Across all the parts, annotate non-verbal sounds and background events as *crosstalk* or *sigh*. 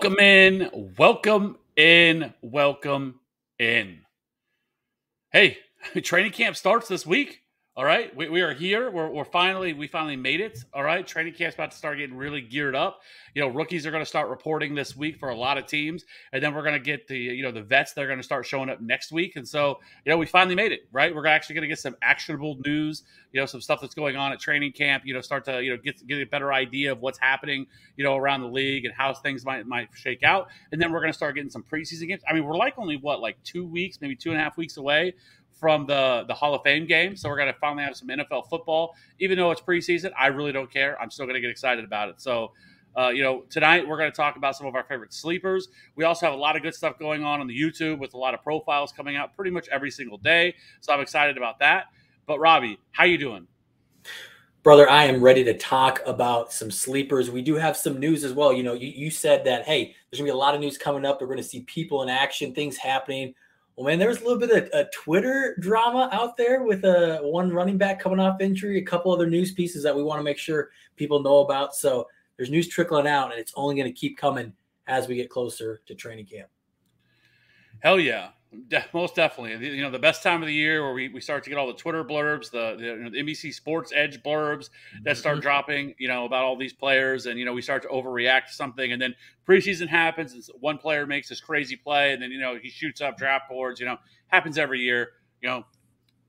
Welcome in, welcome in, welcome in. Hey, *laughs* training camp starts this week. All right, we, we are here. We're, we're finally we finally made it. All right, training camp's about to start getting really geared up. You know, rookies are going to start reporting this week for a lot of teams, and then we're going to get the you know the vets. They're going to start showing up next week, and so you know we finally made it. Right, we're actually going to get some actionable news. You know, some stuff that's going on at training camp. You know, start to you know get get a better idea of what's happening. You know, around the league and how things might might shake out, and then we're going to start getting some preseason games. I mean, we're like only what like two weeks, maybe two and a half weeks away from the the Hall of Fame game. So we're going to finally have some NFL football. Even though it's preseason, I really don't care. I'm still going to get excited about it. So, uh, you know, tonight we're going to talk about some of our favorite sleepers. We also have a lot of good stuff going on on the YouTube with a lot of profiles coming out pretty much every single day. So I'm excited about that. But Robbie, how you doing? Brother, I am ready to talk about some sleepers. We do have some news as well. You know, you, you said that, hey, there's going to be a lot of news coming up. We're going to see people in action, things happening. Well, man, there was a little bit of a Twitter drama out there with a uh, one running back coming off injury, a couple other news pieces that we want to make sure people know about. So there's news trickling out, and it's only going to keep coming as we get closer to training camp. Hell yeah. De- most definitely. You know, the best time of the year where we, we start to get all the Twitter blurbs, the, the, you know, the NBC Sports Edge blurbs that start mm-hmm. dropping, you know, about all these players. And, you know, we start to overreact to something. And then preseason happens and one player makes this crazy play. And then, you know, he shoots up draft boards, you know, happens every year. You know,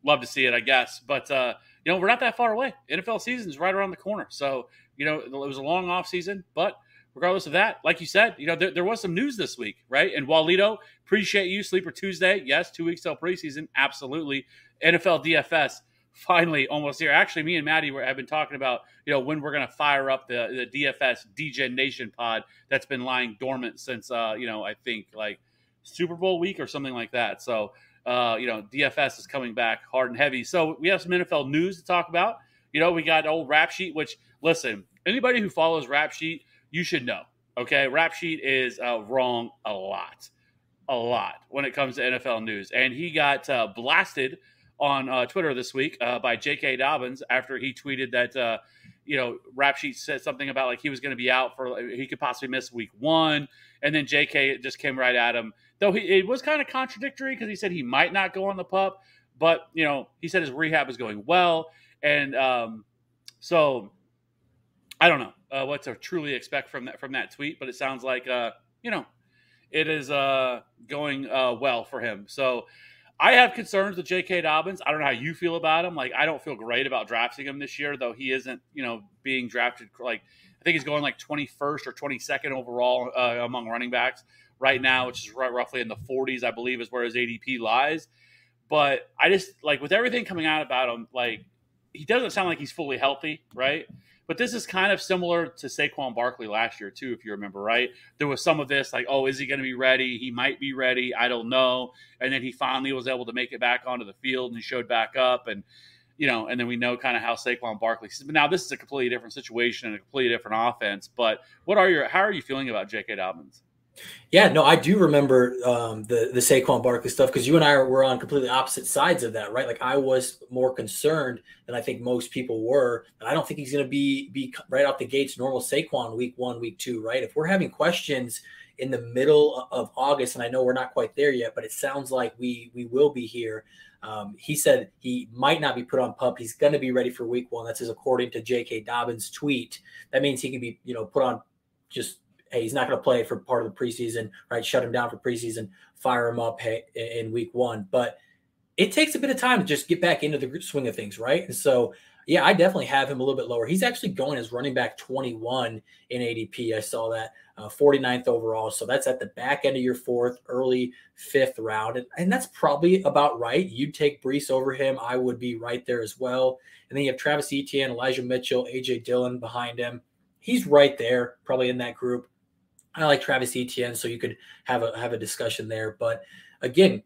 love to see it, I guess. But, uh, you know, we're not that far away. NFL season is right around the corner. So, you know, it was a long off season, but – regardless of that, like you said, you know, there, there, was some news this week, right? And Walito, appreciate you. Sleeper Tuesday. Yes, two weeks till preseason. Absolutely. NFL DFS finally almost here. Actually, me and Maddie were, have been talking about, you know, when we're going to fire up the, the DFS DJ Nation pod that's been lying dormant since, uh, you know, I think like Super Bowl week or something like that. So, uh, you know, DFS is coming back hard and heavy. So we have some NFL news to talk about. You know, we got old rap sheet, which listen, anybody who follows rap sheet, you should know. Okay, Rap Sheet is uh, wrong a lot, a lot when it comes to NFL news, and he got uh, blasted on uh, Twitter this week uh, by J.K. Dobbins after he tweeted that uh, you know Rap Sheet said something about like he was going to be out for he could possibly miss Week One, and then J.K. just came right at him. Though he, it was kind of contradictory because he said he might not go on the pup, but you know he said his rehab is going well, and um, so I don't know uh, what to truly expect from that from that tweet, but it sounds like uh, you know it is uh, going uh, well for him. So I have concerns with J.K. Dobbins. I don't know how you feel about him. Like I don't feel great about drafting him this year, though he isn't you know being drafted like I think he's going like 21st or 22nd overall uh, among running backs right now, which is roughly in the 40s, I believe, is where his ADP lies. But I just like with everything coming out about him, like he doesn't sound like he's fully healthy, right? But this is kind of similar to Saquon Barkley last year, too, if you remember, right? There was some of this, like, oh, is he going to be ready? He might be ready. I don't know. And then he finally was able to make it back onto the field and he showed back up. And, you know, and then we know kind of how Saquon Barkley. Now this is a completely different situation and a completely different offense. But what are your, how are you feeling about J.K. Dobbins? Yeah, no, I do remember um, the the Saquon Barkley stuff because you and I were on completely opposite sides of that, right? Like I was more concerned than I think most people were. And I don't think he's going to be be right out the gates normal Saquon week one, week two, right? If we're having questions in the middle of August, and I know we're not quite there yet, but it sounds like we we will be here. Um, he said he might not be put on pup. He's going to be ready for week one. That's his according to J.K. Dobbins' tweet. That means he can be, you know, put on just hey, he's not going to play for part of the preseason, right? Shut him down for preseason, fire him up hey, in week one. But it takes a bit of time to just get back into the swing of things, right? And so, yeah, I definitely have him a little bit lower. He's actually going as running back 21 in ADP. I saw that uh, 49th overall. So that's at the back end of your fourth, early fifth round. And, and that's probably about right. You'd take Breece over him. I would be right there as well. And then you have Travis Etienne, Elijah Mitchell, AJ Dillon behind him. He's right there, probably in that group. I like Travis Etienne, so you could have a have a discussion there. But again,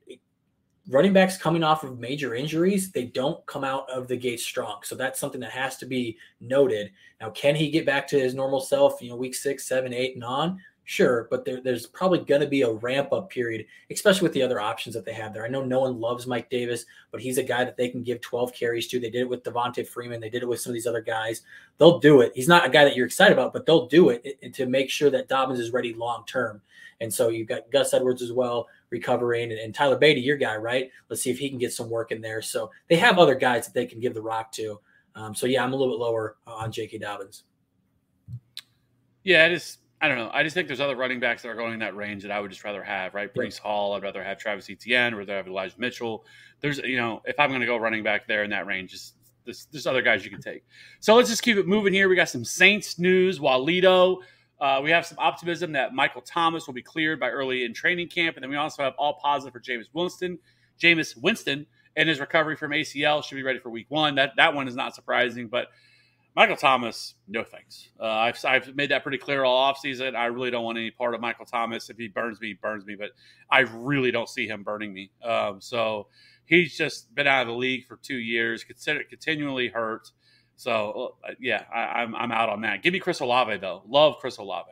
running backs coming off of major injuries, they don't come out of the gate strong. So that's something that has to be noted. Now, can he get back to his normal self, you know, week six, seven, eight, and on? Sure, but there, there's probably going to be a ramp up period, especially with the other options that they have there. I know no one loves Mike Davis, but he's a guy that they can give 12 carries to. They did it with Devonta Freeman. They did it with some of these other guys. They'll do it. He's not a guy that you're excited about, but they'll do it to make sure that Dobbins is ready long term. And so you've got Gus Edwards as well recovering, and, and Tyler Badie, your guy, right? Let's see if he can get some work in there. So they have other guys that they can give the rock to. Um, so yeah, I'm a little bit lower on J.K. Dobbins. Yeah, it is I don't know. I just think there's other running backs that are going in that range that I would just rather have, right? Yeah. Breece Hall, I'd rather have Travis Etienne, or rather have Elijah Mitchell. There's, you know, if I'm going to go running back there in that range, just there's, there's other guys you can take. So let's just keep it moving here. We got some Saints news. Walito. Uh, we have some optimism that Michael Thomas will be cleared by early in training camp, and then we also have all positive for Jameis Winston. Jameis Winston and his recovery from ACL should be ready for Week One. That that one is not surprising, but Michael Thomas, no thanks. Uh, I've, I've made that pretty clear all offseason. I really don't want any part of Michael Thomas. If he burns me, burns me, but I really don't see him burning me. Um, so he's just been out of the league for two years, consider, continually hurt. So uh, yeah, I, am I'm, I'm out on that. Give me Chris Olave though. Love Chris Olave.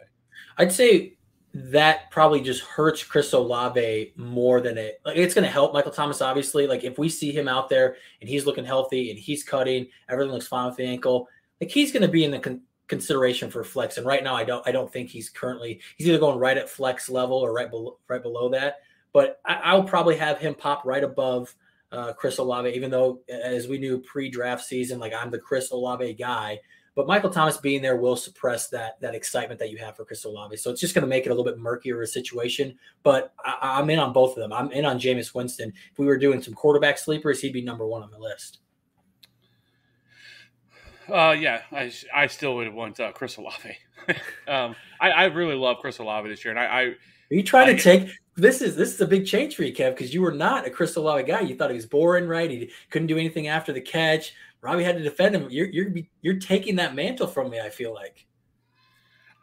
I'd say that probably just hurts Chris Olave more than it. Like it's going to help Michael Thomas, obviously. Like if we see him out there and he's looking healthy and he's cutting, everything looks fine with the ankle like he's going to be in the con- consideration for flex. And right now, I don't I don't think he's currently he's either going right at flex level or right below right below that. But I, will probably have him pop right above uh, Chris Olave, even though as we knew pre-draft season, like I'm the Chris Olave guy. But Michael Thomas being there will suppress that that excitement that you have for Chris Olave. So it's just going to make it a little bit murkier a situation. But I, am in on both of them. I'm in on Jameis Winston. If we were doing some quarterback sleepers, he'd be number one on the list. Uh, yeah, I, I still would want uh, Chris Olave. *laughs* um, I, I really love Chris Olave this year, and I, I are you trying I, to take this is this is a big change for you, Kev, because you were not a Chris Olave guy. You thought he was boring, right? He couldn't do anything after the catch. Robbie had to defend him. You're you're you're taking that mantle from me. I feel like.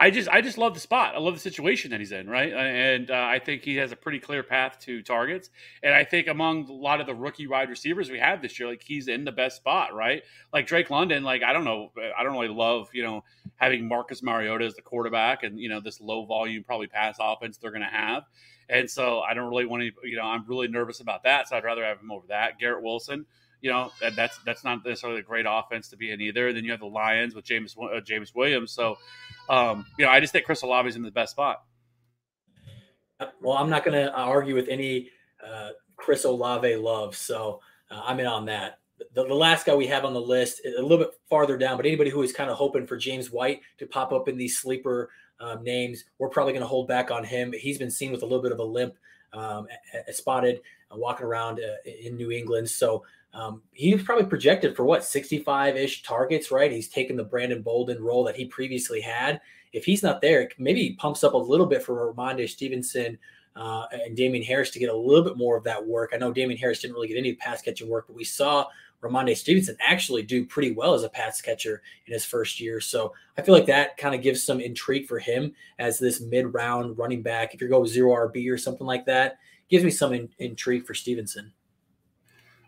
I just I just love the spot. I love the situation that he's in, right? And uh, I think he has a pretty clear path to targets. And I think among a lot of the rookie wide receivers we have this year, like he's in the best spot, right? Like Drake London, like I don't know, I don't really love you know having Marcus Mariota as the quarterback, and you know this low volume probably pass offense they're going to have. And so I don't really want to, you know, I'm really nervous about that. So I'd rather have him over that. Garrett Wilson, you know that, that's that's not necessarily a great offense to be in either. Then you have the Lions with James uh, James Williams. So, um, you know, I just think Chris Olave is in the best spot. Well, I'm not going to argue with any uh, Chris Olave love, so uh, I'm in on that. The, the, last guy we have on the list, a little bit farther down, but anybody who is kind of hoping for James White to pop up in these sleeper um, names, we're probably going to hold back on him. He's been seen with a little bit of a limp, um, spotted uh, walking around uh, in New England. So um, he's probably projected for what 65 ish targets, right? He's taken the Brandon Bolden role that he previously had. If he's not there, maybe he pumps up a little bit for Rhamondre Stevenson uh, and Damien Harris to get a little bit more of that work. I know Damien Harris didn't really get any pass catching work, but we saw Rhamondre Stevenson actually do pretty well as a pass catcher in his first year. So I feel like that kind of gives some intrigue for him as this mid round running back. If you're going zero RB or something like that, gives me some in, intrigue for Stevenson.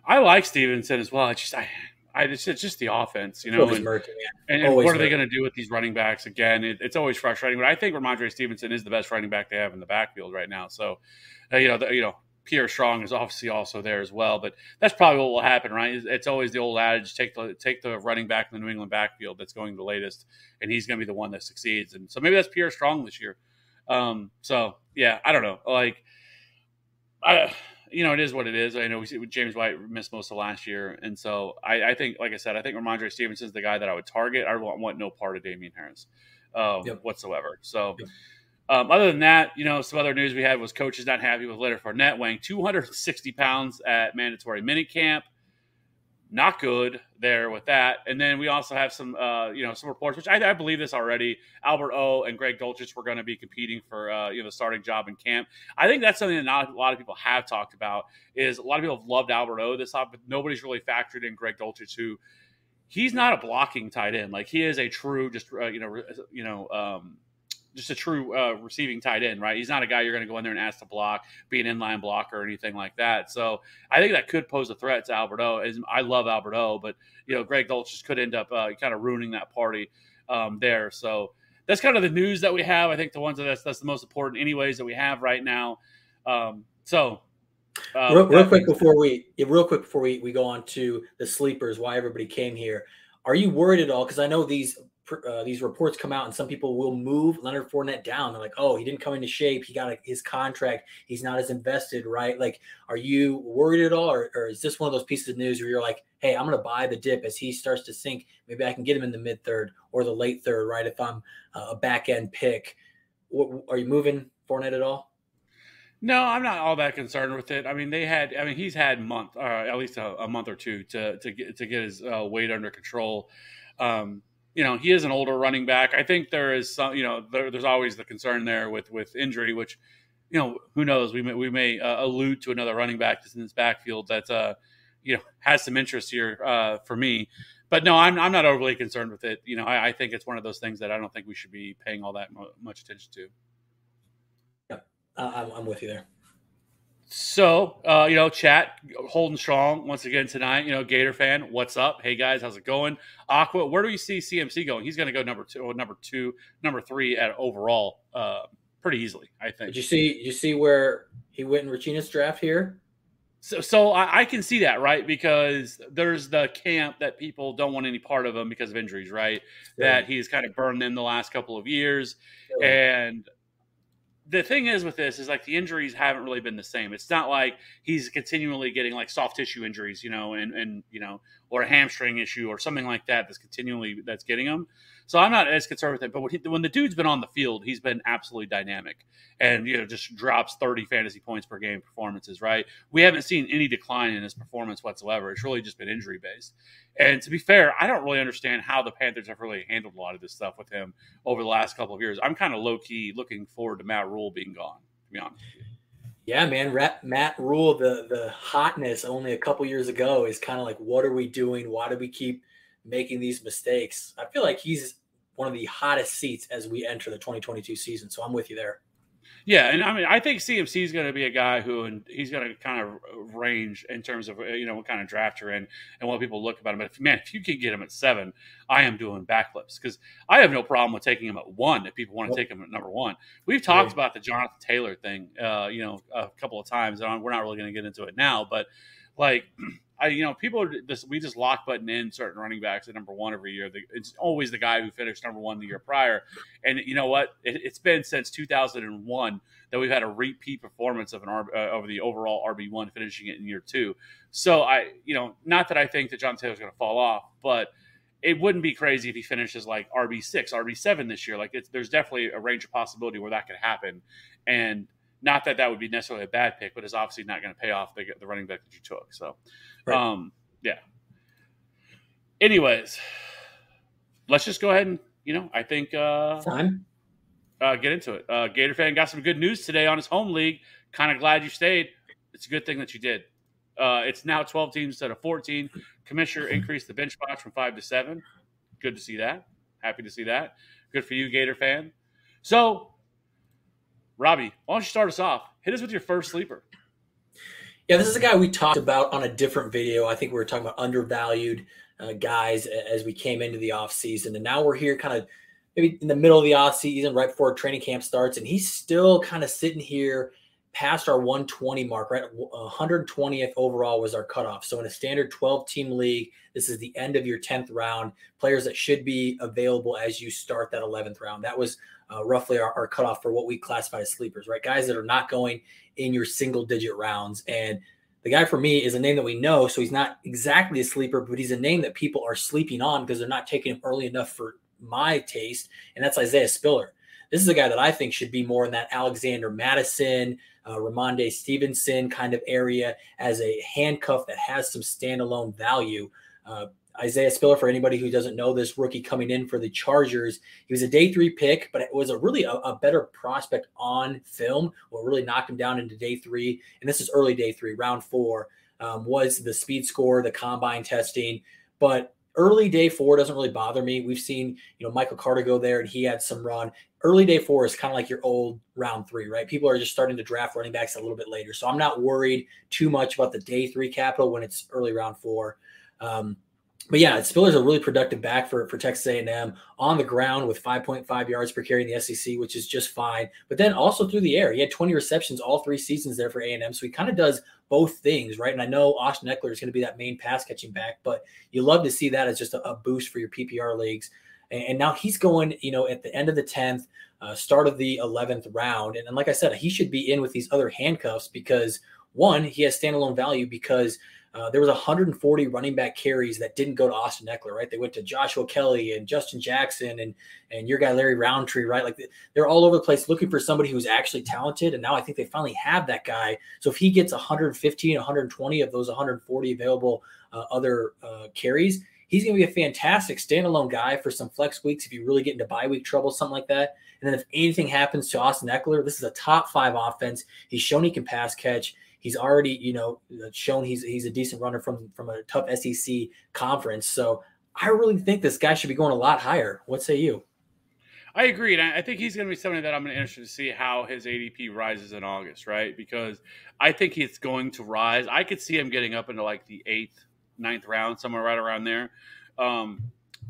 I like Stevenson as well. I just I I just it's just the offense, you know. And, murky, and, and what are they going to do with these running backs again? It, it's always frustrating, but I think Rhamondre Stevenson is the best running back they have in the backfield right now. So, uh, you know, the, you know, Pierre Strong is obviously also there as well, but that's probably what will happen, right? It's always the old adage: take the take the running back in the New England backfield that's going the latest, and he's going to be the one that succeeds. And so maybe that's Pierre Strong this year. Um, so yeah, I don't know, like I you know, it is what it is. I know we see James White missed most of last year, and so I, I think, like I said, I think Rhamondre Stevenson is the guy that I would target. I want, want no part of Damien Harris um, yep. whatsoever. So, yep. um, other than that, you know, some other news we had was coaches not happy with Leonard Fournette weighing 260 pounds at mandatory minicamp not good there with that. And then we also have some, uh, you know, some reports, which I, I, believe this already. Albert O and Greg Dulcich were going to be competing for, uh, you know, the starting job in camp. I think that's something that not a lot of people have talked about. Is a lot of people have loved Albert O this off, but nobody's really factored in Greg Dulcich, who he's not a blocking tight end. Like he is a true, just uh, you know, you know, um, just a true uh, receiving tight end, right? He's not a guy you're going to go in there and ask to block, be an inline blocker or anything like that. So I think that could pose a threat to Albert O. I love Albert O, but you know Greg Dulcich could end up uh, kind of ruining that party um, there. So that's kind of the news that we have. I think the ones that that's, that's the most important, anyways, that we have right now. Um, so. Uh, real, real quick before we real quick before we, we go on to the sleepers why everybody came here are you worried at all because i know these uh, these reports come out and some people will move Leonard Fournette down. They're like, oh, he didn't come into shape. He got a, his contract. He's not as invested, right? Like, are you worried at all? Or, or, is this one of those pieces of news where you're like, hey, I'm going to buy the dip as he starts to sink. Maybe I can get him in the mid third or the late third, right? If I'm uh, a back end pick. Are you moving Fournette at all? No, I'm not all that concerned with it. I mean, they had. I mean, he's had month, uh, at least a, a, month or two to to get to get his uh, weight under control. Um, you know, he is an older running back. I think there is some, you know, there, there's always the concern there with with injury, which, you know, who knows? We may we may uh, allude to another running back that's in this backfield that, uh, you know, has some interest here uh, for me. But no, I'm I'm not overly concerned with it. You know, I, I think it's one of those things that I don't think we should be paying all that much attention to. Yeah, I'm, I'm with you there. So, uh, you know, chat holding strong once again tonight. You know, Gator fan, what's up? Hey guys, how's it going? Aqua, where do you see CMC going? He's going to go number two, number two, number three at overall, uh, pretty easily, I think. Did you see? Did you see where he went in Rachina's draft here? So, so I, I, can see that, right? Because there's the camp that people don't want any part of him because of injuries, right? Yeah. That he's kind of burned in the last couple of years, yeah. and the thing is with this is like the injuries haven't really been the same. It's not like he's continually getting like soft tissue injuries, you know, and and you know, or a hamstring issue or something like that that's continually that's getting him. So I'm not as concerned with it. But when, he, when the dude's been on the field, he's been absolutely dynamic, and you know just drops 30 fantasy points per game performances. Right? We haven't seen any decline in his performance whatsoever. It's really just been injury based. And to be fair, I don't really understand how the Panthers have really handled a lot of this stuff with him over the last couple of years. I'm kind of low key looking forward to Matt Rhule being gone. To be honest. Yeah, man, Matt Rhule, the the hotness only a couple years ago is kind of like, what are we doing? Why do we keep making these mistakes. I feel like he's one of the hottest seats as we enter the 2022 season. So I'm with you there. Yeah, and I mean, I think CMC is going to be a guy who, and he's going to kind of range in terms of you know what kind of draft you're in and what people look about him. But if, man, if you can get him at seven, I am doing backflips because I have no problem with taking him at one if people want to take him at number one. We've talked yeah. about the Jonathan Taylor thing, uh, you know, a couple of times, and we're not really going to get into it now, but like *clears throat* I, you know, people are just we just lock button in certain running backs at number one every year. It's always the guy who finished number one the year prior, and you know what? It, has been since 2001 that we've had a repeat performance of an uh, over the overall RB one, finishing it in year two. So I, you know, not that I think that John Taylor's going to fall off, but it wouldn't be crazy if he finishes like RB six, RB seven this year. Like there's definitely a range of possibility where that could happen, and not that that would be necessarily a bad pick, but it's obviously not going to pay off the, the running back that you took. So, right. um, yeah. Anyways, let's just go ahead and you know I think uh, time uh, get into it. Uh, Gator fan got some good news today on his home league. Kind of glad you stayed. It's a good thing that you did. Uh, it's now 12 teams instead of 14. Commissioner increased the bench spots from five to seven. Good to see that. Happy to see that. Good for you, Gator fan. So Robbie, why don't you start us off? Hit us with your first sleeper. Yeah, this is a guy we talked about on a different video. I think we were talking about undervalued uh, guys as we came into the offseason. And now we're here kind of maybe in the middle of the offseason, right before training camp starts. And he's still kind of sitting here past our 120 mark, right? 120th overall was our cutoff. So in a standard 12 team league, this is the end of your 10th round. Players that should be available as you start that 11th round. That was uh, roughly our, our cutoff for what we classify as sleepers, right? Guys that are not going in your single digit rounds. And the guy for me is a name that we know. So he's not exactly a sleeper, but he's a name that people are sleeping on because they're not taking him early enough for my taste. And that's Isaiah Spiller. This is a guy that I think should be more in that Alexander Mattison, uh, Rhamondre Stevenson kind of area as a handcuff that has some standalone value. Uh, Isaiah Spiller, for anybody who doesn't know this rookie coming in for the Chargers, he was a day three pick, but it was a really a, a, better prospect on film. What really knocked him down into day three, and this is early day three, round four, um, was the speed score, the combine testing. But early day four doesn't really bother me. We've seen, you know, Michael Carter go there and he had some run. Early day four is kind of like your old round three, right? People are just starting to draft running backs a little bit later. So I'm not worried too much about the day three capital when it's early round four. Um, but yeah, Spiller's a really productive back for, for Texas A&M on the ground with 5.5 yards per carry in the SEC, which is just fine. But then also through the air, he had 20 receptions all three seasons there for A&M. So he kind of does both things, right? And I know Austin Ekeler is going to be that main pass catching back, but you love to see that as just a, a boost for your PPR leagues. And, and, now he's going, you know, at the end of the 10th, uh, start of the 11th round. And, and like I said, he should be in with these other handcuffs because one, he has standalone value because – uh, there was 140 running back carries that didn't go to Austin Ekeler, right? They went to Joshua Kelley and Justin Jackson and and your guy Larry Rountree, right? Like they're all over the place looking for somebody who's actually talented. And now I think they finally have that guy. So if he gets 115, 120 of those 140 available uh, other uh, carries, he's going to be a fantastic standalone guy for some flex weeks if you really get into bye week trouble, something like that. And then if anything happens to Austin Ekeler, this is a top five offense. He's shown he can pass catch. He's already, you know, shown he's he's a decent runner from from a tough SEC conference. So I really think this guy should be going a lot higher. What say you? I agree, and I think he's going to be somebody that I'm interested to see how his ADP rises in August, right? Because I think he's going to rise. I could see him getting up into like the eighth, ninth round, somewhere right around there. Um,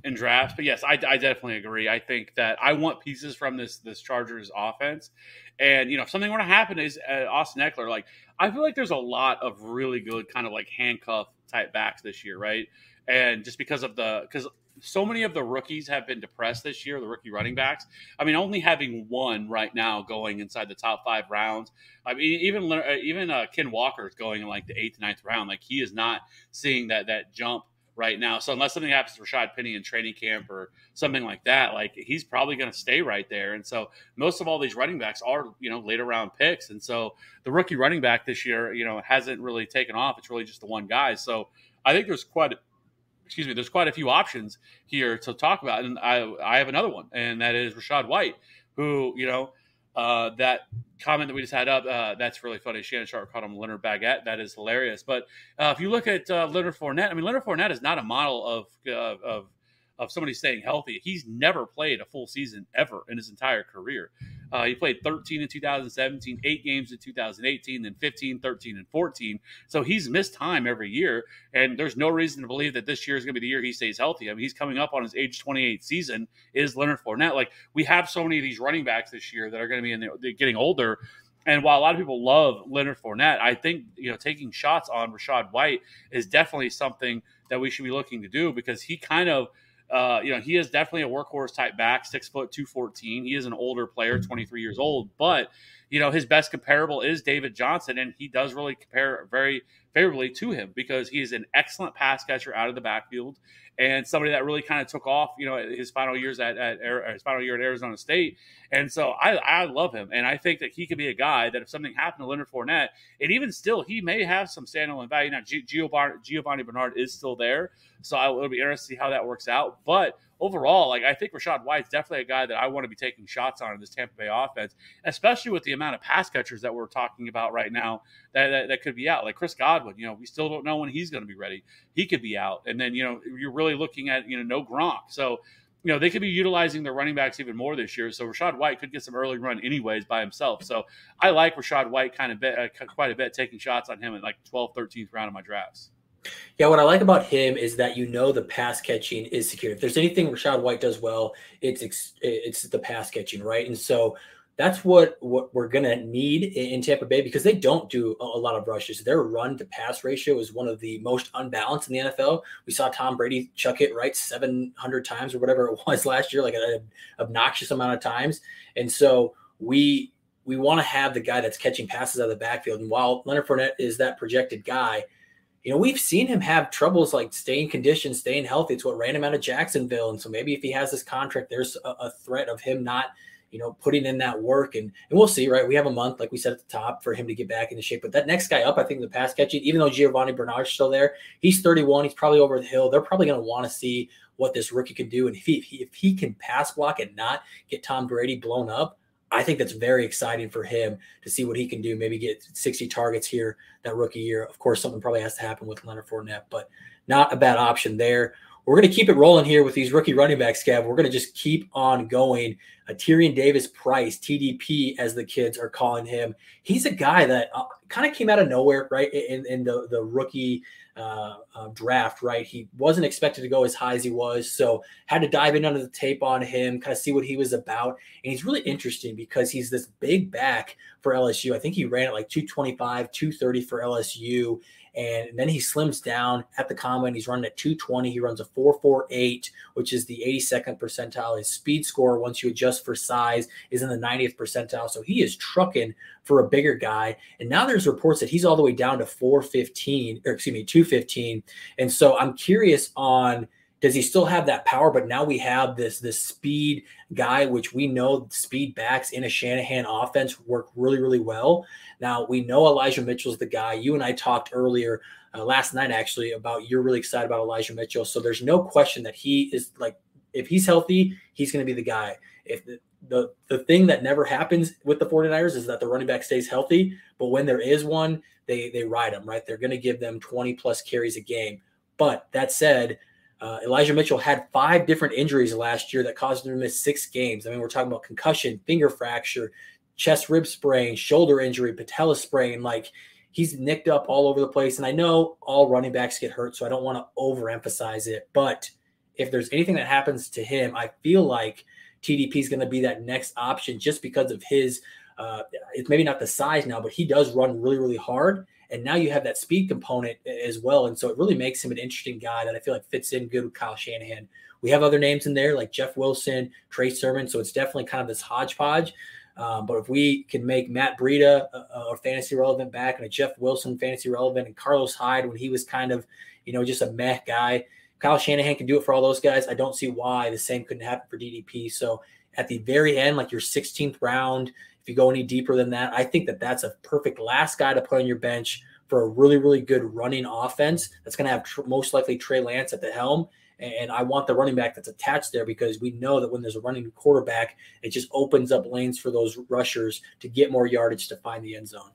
in drafts. But yes, I, I, definitely agree. I think that I want pieces from this this Chargers offense, and you know, if something were to happen, is uh, Austin Ekeler. Like I feel like there's a lot of really good kind of like handcuff type backs this year, right? And just because of the because so many of the rookies have been depressed this year, the rookie running backs. I mean, only having one right now going inside the top five rounds. I mean, even uh, even uh, Ken Walker is going in like the eighth, ninth round. Like he is not seeing that that jump right now. So unless something happens to Rashad Penny in training camp or something like that, like he's probably going to stay right there. And so most of all these running backs are, you know, later round picks. And so the rookie running back this year, you know, hasn't really taken off. It's really just the one guy. So I think there's quite, excuse me, there's quite a few options here to talk about. And I, I have another one, and that is Rachaad White, who, you know, uh, that comment that we just had up, uh, that's really funny. Shannon Sharpe called him Leonard Baguette. That is hilarious. But uh, if you look at uh, Leonard Fournette, I mean, Leonard Fournette is not a model of uh, of of somebody staying healthy. He's never played a full season ever in his entire career. Uh, he played 13 in 2017, eight games in 2018, then 15, 13, and 14. So he's missed time every year. And there's no reason to believe that this year is going to be the year he stays healthy. I mean, he's coming up on his age 28 season, is Leonard Fournette. Like, we have so many of these running backs this year that are going to be in the, getting older. And while a lot of people love Leonard Fournette, I think you know taking shots on Rachaad White is definitely something that we should be looking to do because he kind of uh, you know, he is definitely a workhorse type back, six foot two fourteen. He is an older player, mm-hmm. twenty three years old, but you know his best comparable is David Johnson, and he does really compare very favorably to him because he is an excellent pass catcher out of the backfield and somebody that really kind of took off, you know, his final years at, at uh, his final year at Arizona State. And so I, I love him, and I think that he could be a guy that if something happened to Leonard Fournette, and even still, he may have some standalone value. Now Giovani Bernard is still there, so I will be interested to see how that works out. But overall, like I think Rachaad White's definitely a guy that I want to be taking shots on in this Tampa Bay offense, especially with the amount of pass catchers that we're talking about right now that, that, that could be out. Like Chris Godwin, you know, we still don't know when he's going to be ready. He could be out, and then you know you're really looking at you know no Gronk, so you know, they could be utilizing their running backs even more this year. So Rachaad White could get some early run anyways by himself. So I like Rachaad White kind of bit, uh, quite a bit, taking shots on him in like 12th, 13th round of my drafts. Yeah, what I like about him is that you know the pass catching is secure. If there's anything Rachaad White does well, it's it's the pass catching, right? And so that's what what we're gonna need in, Tampa Bay because they don't do a, a, lot of rushes. Their run to pass ratio is one of the most unbalanced in the NFL. We saw Tom Brady chuck it right 700 times or whatever it *laughs* was last year, like an obnoxious amount of times. And so we we want to have the guy that's catching passes out of the backfield. And while Leonard Fournette is that projected guy, you know, we've seen him have troubles like staying conditioned, staying healthy. It's what ran him out of Jacksonville. And so maybe if he has this contract, there's a, a threat of him not – you know, putting in that work. And and we'll see, right? We have a month, like we said at the top, for him to get back into shape. But that next guy up, I think the pass catching, even though Giovani Bernard's still there, he's 31. He's probably over the hill. They're probably going to want to see what this rookie can do. And if he, if he, if he can pass block and not get Tom Brady blown up, I think that's very exciting for him to see what he can do. Maybe get 60 targets here that rookie year. Of course, something probably has to happen with Leonard Fournette, but not a bad option there. We're going to keep it rolling here with these rookie running backs, Kev. We're going to just keep on going. A Tyrion Davis Price, TDP, as the kids are calling him. He's a guy that uh, kind of came out of nowhere, right? In, in the, the rookie uh, uh, draft, right? He wasn't expected to go as high as he was. So had to dive in under the tape on him, kind of see what he was about. And he's really interesting because he's this big back for LSU. I think he ran at like 225, 230 for LSU. And then he slims down at the combine. He's running at 220. He runs a 448, which is the 82nd percentile. His speed score, once you adjust for size, is in the 90th percentile. So he is trucking for a bigger guy. And now there's reports that he's all the way down to 415, or excuse me, 215. And so I'm curious on does he still have that power? But now we have this this speed guy, which we know speed backs in a Shanahan offense work really really well. Now we know Elijah Mitchell's the guy. You and I talked earlier uh, last night actually about you're really excited about Elijah Mitchell. So there's no question that he is like if he's healthy, he's going to be the guy. If the, the the thing that never happens with the 49ers is that the running back stays healthy, but when there is one, they they ride them, right? They're going to give them 20 plus carries a game. But that said, uh, Elijah Mitchell had five different injuries last year that caused him to miss six games. I mean, we're talking about concussion, finger fracture, chest rib sprain, shoulder injury, patella sprain. Like he's nicked up all over the place. And I know all running backs get hurt, so I don't want to overemphasize it. But if there's anything that happens to him, I feel like TDP is going to be that next option just because of his. Uh, it's maybe not the size now, but he does run really, really hard. And now you have that speed component as well. And so it really makes him an interesting guy that I feel like fits in good with Kyle Shanahan. We have other names in there like Jeff Wilson, Trey Sermon. So it's definitely kind of this hodgepodge. Um, but if we can make Matt Breida a, a, fantasy relevant back and a Jeff Wilson fantasy relevant and Carlos Hyde when he was kind of, you know, just a meh guy, Kyle Shanahan can do it for all those guys. I don't see why the same couldn't happen for DDP. So at the very end, like your 16th round, if you go any deeper than that, I think that that's a perfect last guy to put on your bench for a really, really good running offense that's going to have tr- most likely Trey Lance at the helm. And I want the running back that's attached there because we know that when there's a running quarterback, it just opens up lanes for those rushers to get more yardage to find the end zone.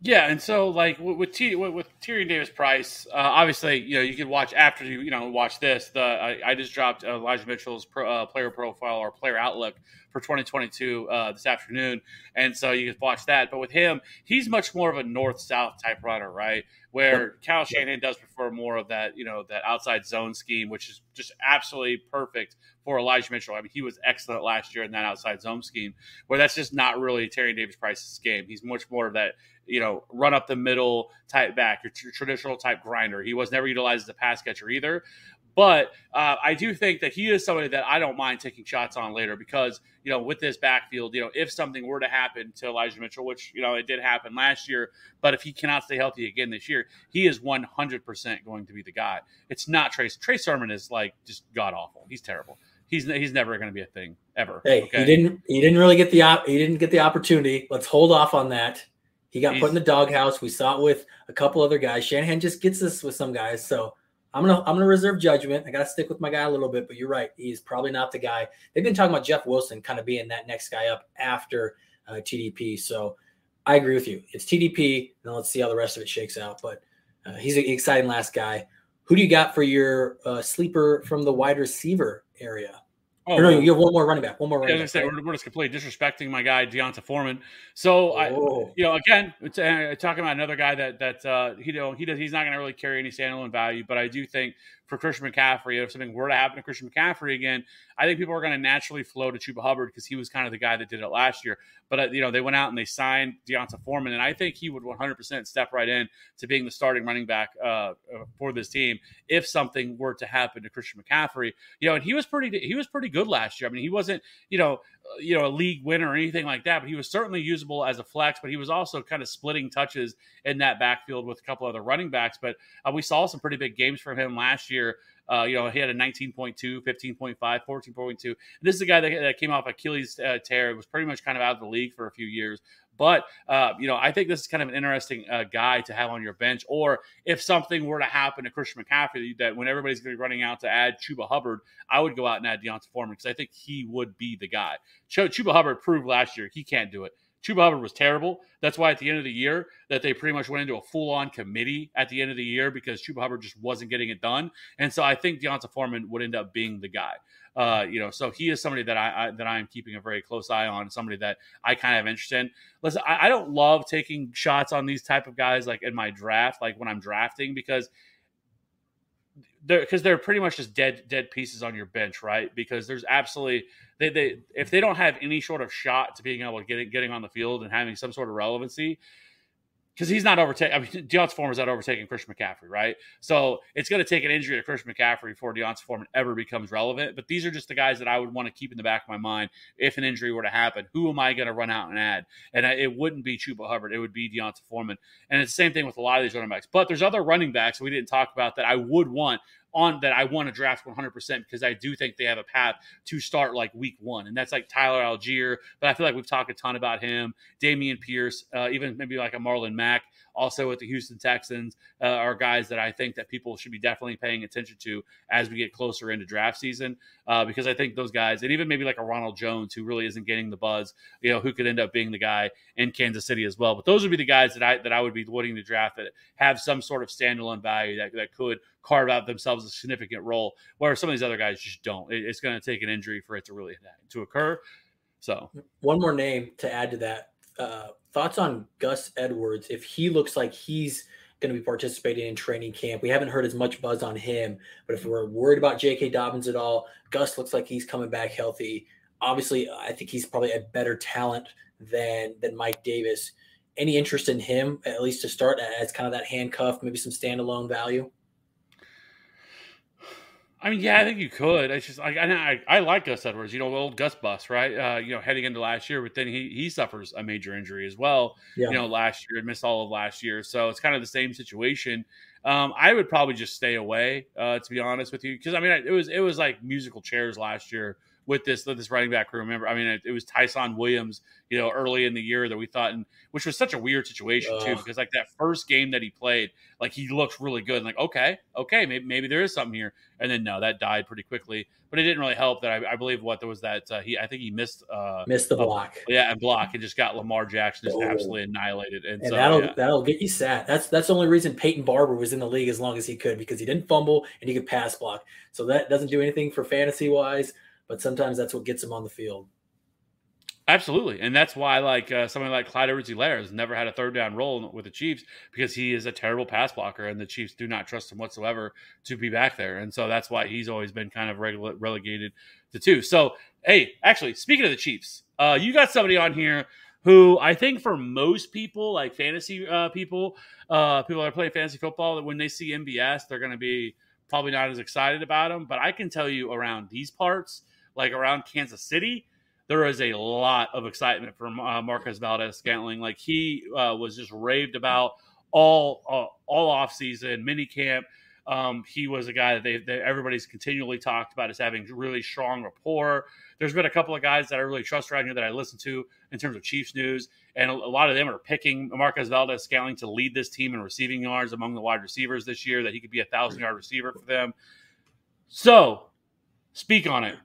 Yeah, and so like with T, with, with Tyrion Davis Price, uh, obviously you know you can watch after you you know watch this. The I, I just dropped Elijah Mitchell's pro, uh, player profile or player outlook for 2022 uh, this afternoon, and so you can watch that. But with him, he's much more of a north south type runner, right? Where Cal Shanahan does prefer more of that you know that outside zone scheme, which is just absolutely perfect for Elijah Mitchell. I mean, he was excellent last year in that outside zone scheme, where that's just not really Terry Davis Price's game. He's much more of that you know, run up the middle type back, your t- traditional type grinder. He was never utilized as a pass catcher either. But uh, I do think that he is somebody that I don't mind taking shots on later because, you know, with this backfield, you know, if something were to happen to Elijah Mitchell, which, you know, it did happen last year, but if he cannot stay healthy again this year, he is 100% going to be the guy. It's not Trace. Trey Sermon is like just god awful. He's terrible. He's, he's never going to be a thing ever. Hey, okay? he didn't he didn't really get the op- he didn't get the opportunity. Let's hold off on that. He got He's, put in the doghouse. We saw it with a couple other guys. Shanahan just gets this with some guys. So I'm gonna I'm gonna reserve judgment. I gotta stick with my guy a little bit, but you're right. He's probably not the guy. They've been talking about Jeff Wilson kind of being that next guy up after uh, TDP. So I agree with you. It's TDP. Now let's see how the rest of it shakes out. But uh, he's an exciting last guy. Who do you got for your uh, sleeper from the wide receiver area? Oh, no, you have one more running back. One more running yeah, back. Say, we're, we're, just completely disrespecting my guy D'Onta Foreman. So I, Oh. you know, again, it's, uh, talking about another guy that that uh, he you know he does he's not going to really carry any standalone value, but I do think for Christian McCaffrey, if something were to happen to Christian McCaffrey again, I think people are going to naturally flow to Chuba Hubbard because he was kind of the guy that did it last year. But uh, you know, they went out and they signed D'Onta Foreman, and I think he would 100% step right in to being the starting running back uh, uh, for this team if something were to happen to Christian McCaffrey. You know, and he was pretty he was pretty good last year. I mean, he wasn't you know uh, you know a league winner or anything like that, but he was certainly usable as a flex. But he was also kind of splitting touches in that backfield with a couple other running backs. But uh, we saw some pretty big games from him last year. Uh, you know, he had a 19.2, 15.5, 14.2. This is a guy that, that came off Achilles uh, tear, was pretty much kind of out of the league for a few years. But, uh, you know, I think this is kind of an interesting uh, guy to have on your bench. Or if something were to happen to Christian McCaffrey, that when everybody's going to be running out to add Chuba Hubbard, I would go out and add D'Onta Foreman because I think he would be the guy. Ch- Chuba Hubbard proved last year he can't do it. Chuba Hubbard was terrible. That's why at the end of the year that they pretty much went into a full-on committee at the end of the year because Chuba Hubbard just wasn't getting it done. And so I think D'Onta Foreman would end up being the guy. Uh, you know, so he is somebody that I, I that I am keeping a very close eye on. Somebody that I kind of have interest in. Listen, I, I don't love taking shots on these type of guys like in my draft, like when I'm drafting, because they're because they're pretty much just dead dead pieces on your bench, right? Because there's absolutely they they if they don't have any sort of shot to being able to get getting on the field and having some sort of relevancy, because he's not overtaking. I mean, D'Onta Foreman is not overtaking Christian McCaffrey, right? So it's going to take an injury to Christian McCaffrey before D'Onta Foreman ever becomes relevant. But these are just the guys that I would want to keep in the back of my mind if an injury were to happen. Who am I going to run out and add? And I, it wouldn't be Chuba Hubbard; it would be D'Onta Foreman. And it's the same thing with a lot of these running backs. But there's other running backs we didn't talk about that I would want on that I want to draft 100% because I do think they have a path to start like week one. And that's like Tyler Allgeier, but I feel like we've talked a ton about him. Dameon Pierce, uh, even maybe like a Marlon Mack, also with the Houston Texans, uh, are guys that I think that people should be definitely paying attention to as we get closer into draft season. Uh, because I think those guys, and even maybe like a Ronald Jones, who really isn't getting the buzz, you know, who could end up being the guy in Kansas City as well. But those would be the guys that I that I would be wanting to draft that have some sort of standalone value that, that could carve out themselves a significant role, where some of these other guys just don't. It, it's going to take an injury for it to really to occur. So one more name to add to that. Uh, thoughts on Gus Edwards? If he looks like he's going to be participating in training camp, we haven't heard as much buzz on him. But if we're worried about J.K. Dobbins at all, Gus looks like he's coming back healthy. Obviously, I think he's probably a better talent than than Mike Davis. Any interest in him, at least to start as kind of that handcuff, maybe some standalone value? I mean, yeah, I think you could. It's just like I, I, I like Gus Edwards, you know, old Gus Bus, right? Uh, you know, heading into last year, but then he he suffers a major injury as well. Yeah. You know, last year and missed all of last year, so it's kind of the same situation. Um, I would probably just stay away, uh, to be honest with you, because I mean, it was it was like musical chairs last year with this with this running back crew. Remember, I mean, it, it was Ty'Son Williams, you know, early in the year that we thought, and which was such a weird situation too, because like that first game that he played, like he looked really good, and like okay, okay, maybe maybe there is something here, and then no, that died pretty quickly. But it didn't really help that I, I believe what there was that uh, he I think he missed uh Missed the a- block. yeah and block and just got Lamar Jackson just Oh. absolutely annihilated, and, And so that'll yeah. that'll get you sat. That's that's the only reason Peyton Barber was in the league as long as he could because he didn't fumble and he could pass block. So that doesn't do anything for fantasy wise, but sometimes that's what gets him on the field. Absolutely, and that's why like uh, somebody like Clyde Edwards-Helaire has never had a third down role with the Chiefs because he is a terrible pass blocker, and the Chiefs do not trust him whatsoever to be back there, and so that's why he's always been kind of regula- relegated to two. So, hey, actually, speaking of the Chiefs, uh, you got somebody on here who I think for most people, like fantasy uh, people, uh, people that are playing fantasy football, that when they see MVS, they're going to be probably not as excited about him. But I can tell you around these parts, like around Kansas City there is a lot of excitement for uh, Marquez Valdes-Scantling. Like he uh, was just raved about all uh, all off season, mini camp. Um, he was a guy that they, that everybody's continually talked about as having really strong rapport. There's been a couple of guys that I really trust around here that I listen to in terms of Chiefs news, and a, a lot of them are picking Marquez Valdes-Scantling to lead this team in receiving yards among the wide receivers this year. That he could be a thousand yard receiver for them. So, speak on it.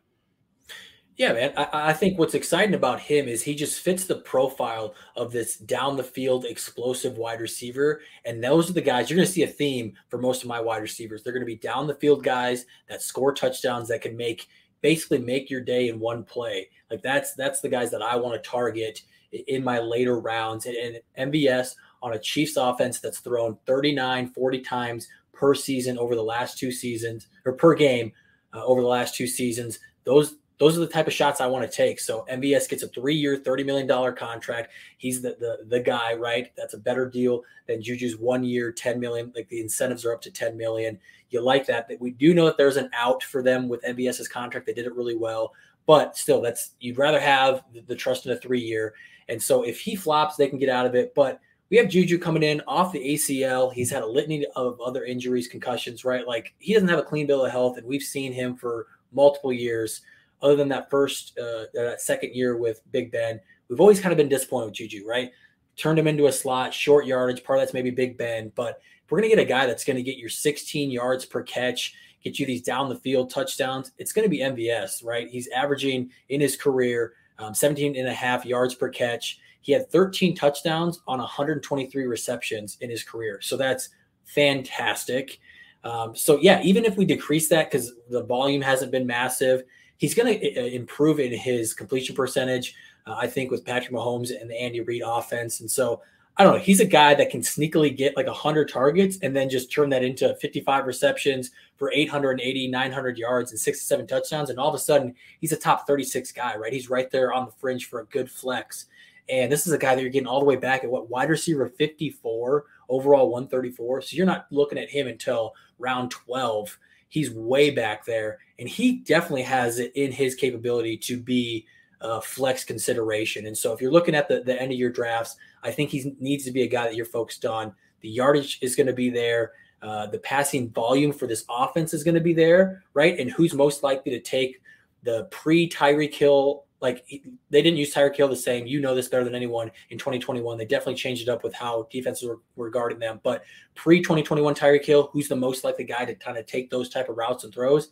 Yeah, man. I, I think what's exciting about him is he just fits the profile of this down the field explosive wide receiver. And those are the guys you're going to see a theme for most of my wide receivers. They're going to be down the field guys that score touchdowns that can make basically make your day in one play. Like that's that's the guys that I want to target in my later rounds. And, and MVS on a Chiefs offense that's thrown 39, 40 times per season over the last two seasons or per game uh, over the last two seasons. Those those are the type of shots I want to take. So MVS gets a three-year, thirty million dollar contract. He's the, the the guy, right? That's a better deal than Juju's one-year, ten million. Like the incentives are up to ten million. You like that? That we do know that there's an out for them with MVS's contract. They did it really well, but still, that's you'd rather have the, the trust in a three-year. And so if he flops, they can get out of it. But we have Juju coming in off the ACL. He's had a litany of other injuries, concussions, right? Like he doesn't have a clean bill of health, and we've seen him for multiple years other than that first, uh, that second year with Big Ben, we've always kind of been disappointed with Juju, right? Turned him into a slot, short yardage. Part of that's maybe Big Ben, but if we're going to get a guy that's going to get your 16 yards per catch, get you these down the field touchdowns, it's going to be MVS, right? He's averaging in his career um, 17 and a half yards per catch. He had 13 touchdowns on 123 receptions in his career. So that's fantastic. Um, so yeah, even if we decrease that because the volume hasn't been massive, he's going to uh, improve in his completion percentage. Uh, I think with Patrick Mahomes and the Andy Reid offense, and so I don't know. He's a guy that can sneakily get like 100 targets and then just turn that into 55 receptions for 880, 900 yards and six to seven touchdowns. And all of a sudden, he's a top 36 guy, right? He's right there on the fringe for a good flex. And this is a guy that you're getting all the way back at what wide receiver 54, overall 134. So you're not looking at him until round 12 he's way back there, and he definitely has it in his capability to be a flex consideration. And so, if you're looking at the, the end of your drafts, I think he needs to be a guy that you're focused on. The yardage is going to be there. Uh, the passing volume for this offense is going to be there, right? And who's most likely to take the pre Tyreek Hill like they didn't use Tyreek Hill the same. You know this better than anyone. In 2021, they definitely changed it up with how defenses were, were guarding them. But pre 2021 Tyreek Hill, who's the most likely guy to kind of take those type of routes and throws?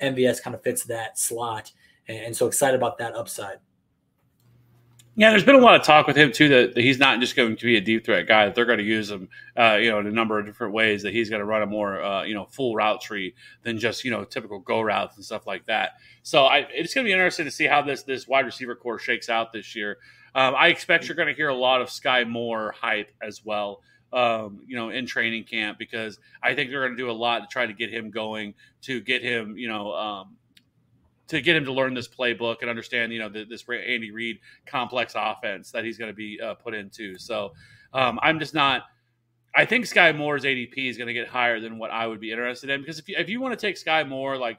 MVS kind of fits that slot, and so excited about that upside. Yeah, there's been a lot of talk with him too that, that he's not just going to be a deep threat guy. That they're going to use him, uh, you know, in a number of different ways. That he's going to run a more, uh, you know, full route tree than just you know typical go routes and stuff like that. So I, it's going to be interesting to see how this this wide receiver corps shakes out this year. Um, I expect you're going to hear a lot of Sky Moore hype as well. Um, you know, in training camp because I think they're going to do a lot to try to get him going, to get him, you know, um, to get him to learn this playbook and understand, you know, the, this Andy Reid complex offense that he's going to be uh, put into. So um, I'm just not. I think Sky Moore's ADP is going to get higher than what I would be interested in because if you, if you want to take Sky Moore like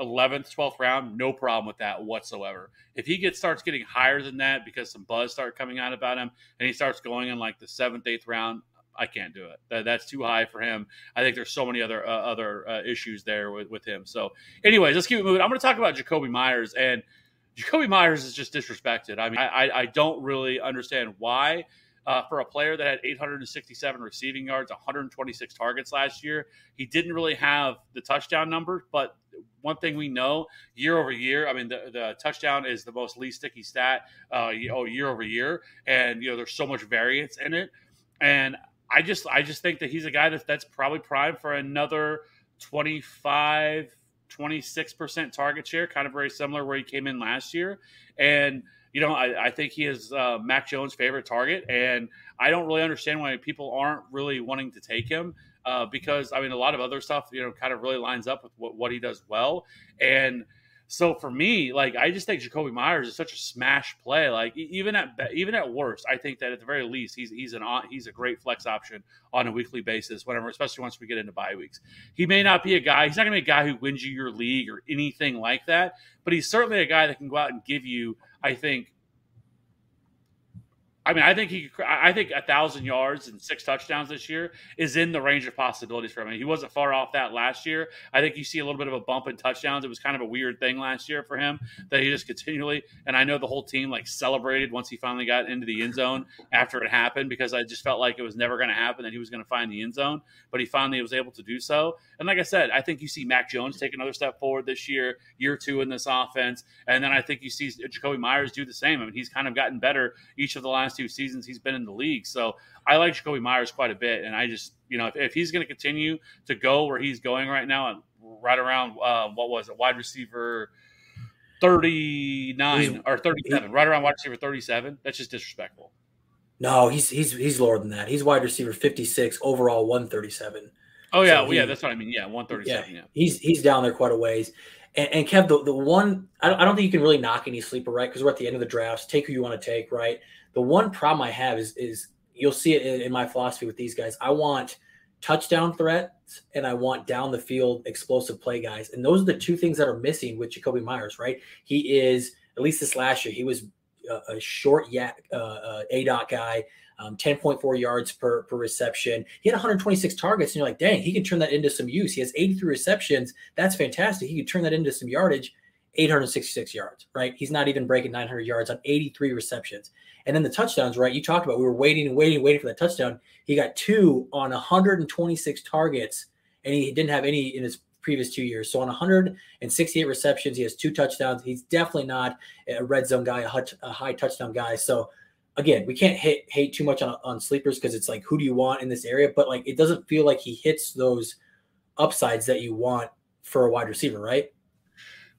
11th, 12th round, no problem with that whatsoever. If he gets starts getting higher than that because some buzz start coming out about him and he starts going in like the seventh, eighth round, I can't do it. That, that's too high for him. I think there's so many other uh, other uh, issues there with, with him. So, anyways, let's keep it moving. I'm going to talk about Jakobi Myers, and Jakobi Myers is just disrespected. I mean, I, I don't really understand why. Uh, for a player that had 867 receiving yards, 126 targets last year, he didn't really have the touchdown number. But one thing we know year over year, I mean, the, the touchdown is the most least sticky stat uh, oh, year over year, and you know there's so much variance in it. And I just I just think that he's a guy that that's probably primed for another 25 26% target share, kind of very similar where he came in last year. And, you know, I, I think he is uh, Mac Jones' favorite target. And I don't really understand why people aren't really wanting to take him uh, because, I mean, a lot of other stuff, you know, kind of really lines up with what, what he does well. And, so for me, like I just think Jakobi Myers is such a smash play. Like even at even at worst, I think that at the very least he's he's an he's a great flex option on a weekly basis. Whenever, especially once we get into bye weeks, he may not be a guy. He's not going to be a guy who wins you your league or anything like that. But he's certainly a guy that can go out and give you, I think, I mean, I think he, I think a thousand yards and six touchdowns this year is in the range of possibilities for him. I mean, he wasn't far off that last year. I think you see a little bit of a bump in touchdowns. It was kind of a weird thing last year for him that he just continually, and I know the whole team like celebrated once he finally got into the end zone after it happened because I just felt like it was never going to happen that he was going to find the end zone, but he finally was able to do so. And like I said, I think you see Mac Jones take another step forward this year, year two in this offense, and then I think you see Jakobi Myers do the same. I mean, he's kind of gotten better each of the last two seasons he's been in the league. So I like Jakobi Myers quite a bit, and I just you know if, if he's going to continue to go where he's going right now, and right around uh, what was it, wide receiver. 39 he's, or 37, he, right around wide receiver 37. That's just disrespectful. No, he's he's he's lower than that. He's wide receiver 56, overall 137. Oh yeah, so well, he, yeah, that's what I mean. Yeah, 137. Yeah, yeah, he's he's down there quite a ways. And, and Kev, the, the one I don't, I don't think you can really knock any sleeper, right? Because we're at the end of the drafts. Take who you want to take, right? The one problem I have is is you'll see it in, in my philosophy with these guys. I want touchdown threats and I want down the field explosive play guys. And those are the two things that are missing with Jakobi Myers, right? He is, at least this last year, he was a, a short yak, uh, uh, A dot guy, um, 10.4 yards per, per reception. He had 126 targets, and you're like, dang, he can turn that into some use. He has 83 receptions. That's fantastic. He could turn that into some yardage. 866 yards, right? He's not even breaking 900 yards on 83 receptions. And then the touchdowns, right? You talked about we were waiting and waiting, waiting for that touchdown. He got two on 126 targets, and he didn't have any in his previous two years. So on 168 receptions, he has two touchdowns. He's definitely not a red zone guy, a high touchdown guy. So again, we can't hit hate too much on, on sleepers because it's like who do you want in this area? But like it doesn't feel like he hits those upsides that you want for a wide receiver, right?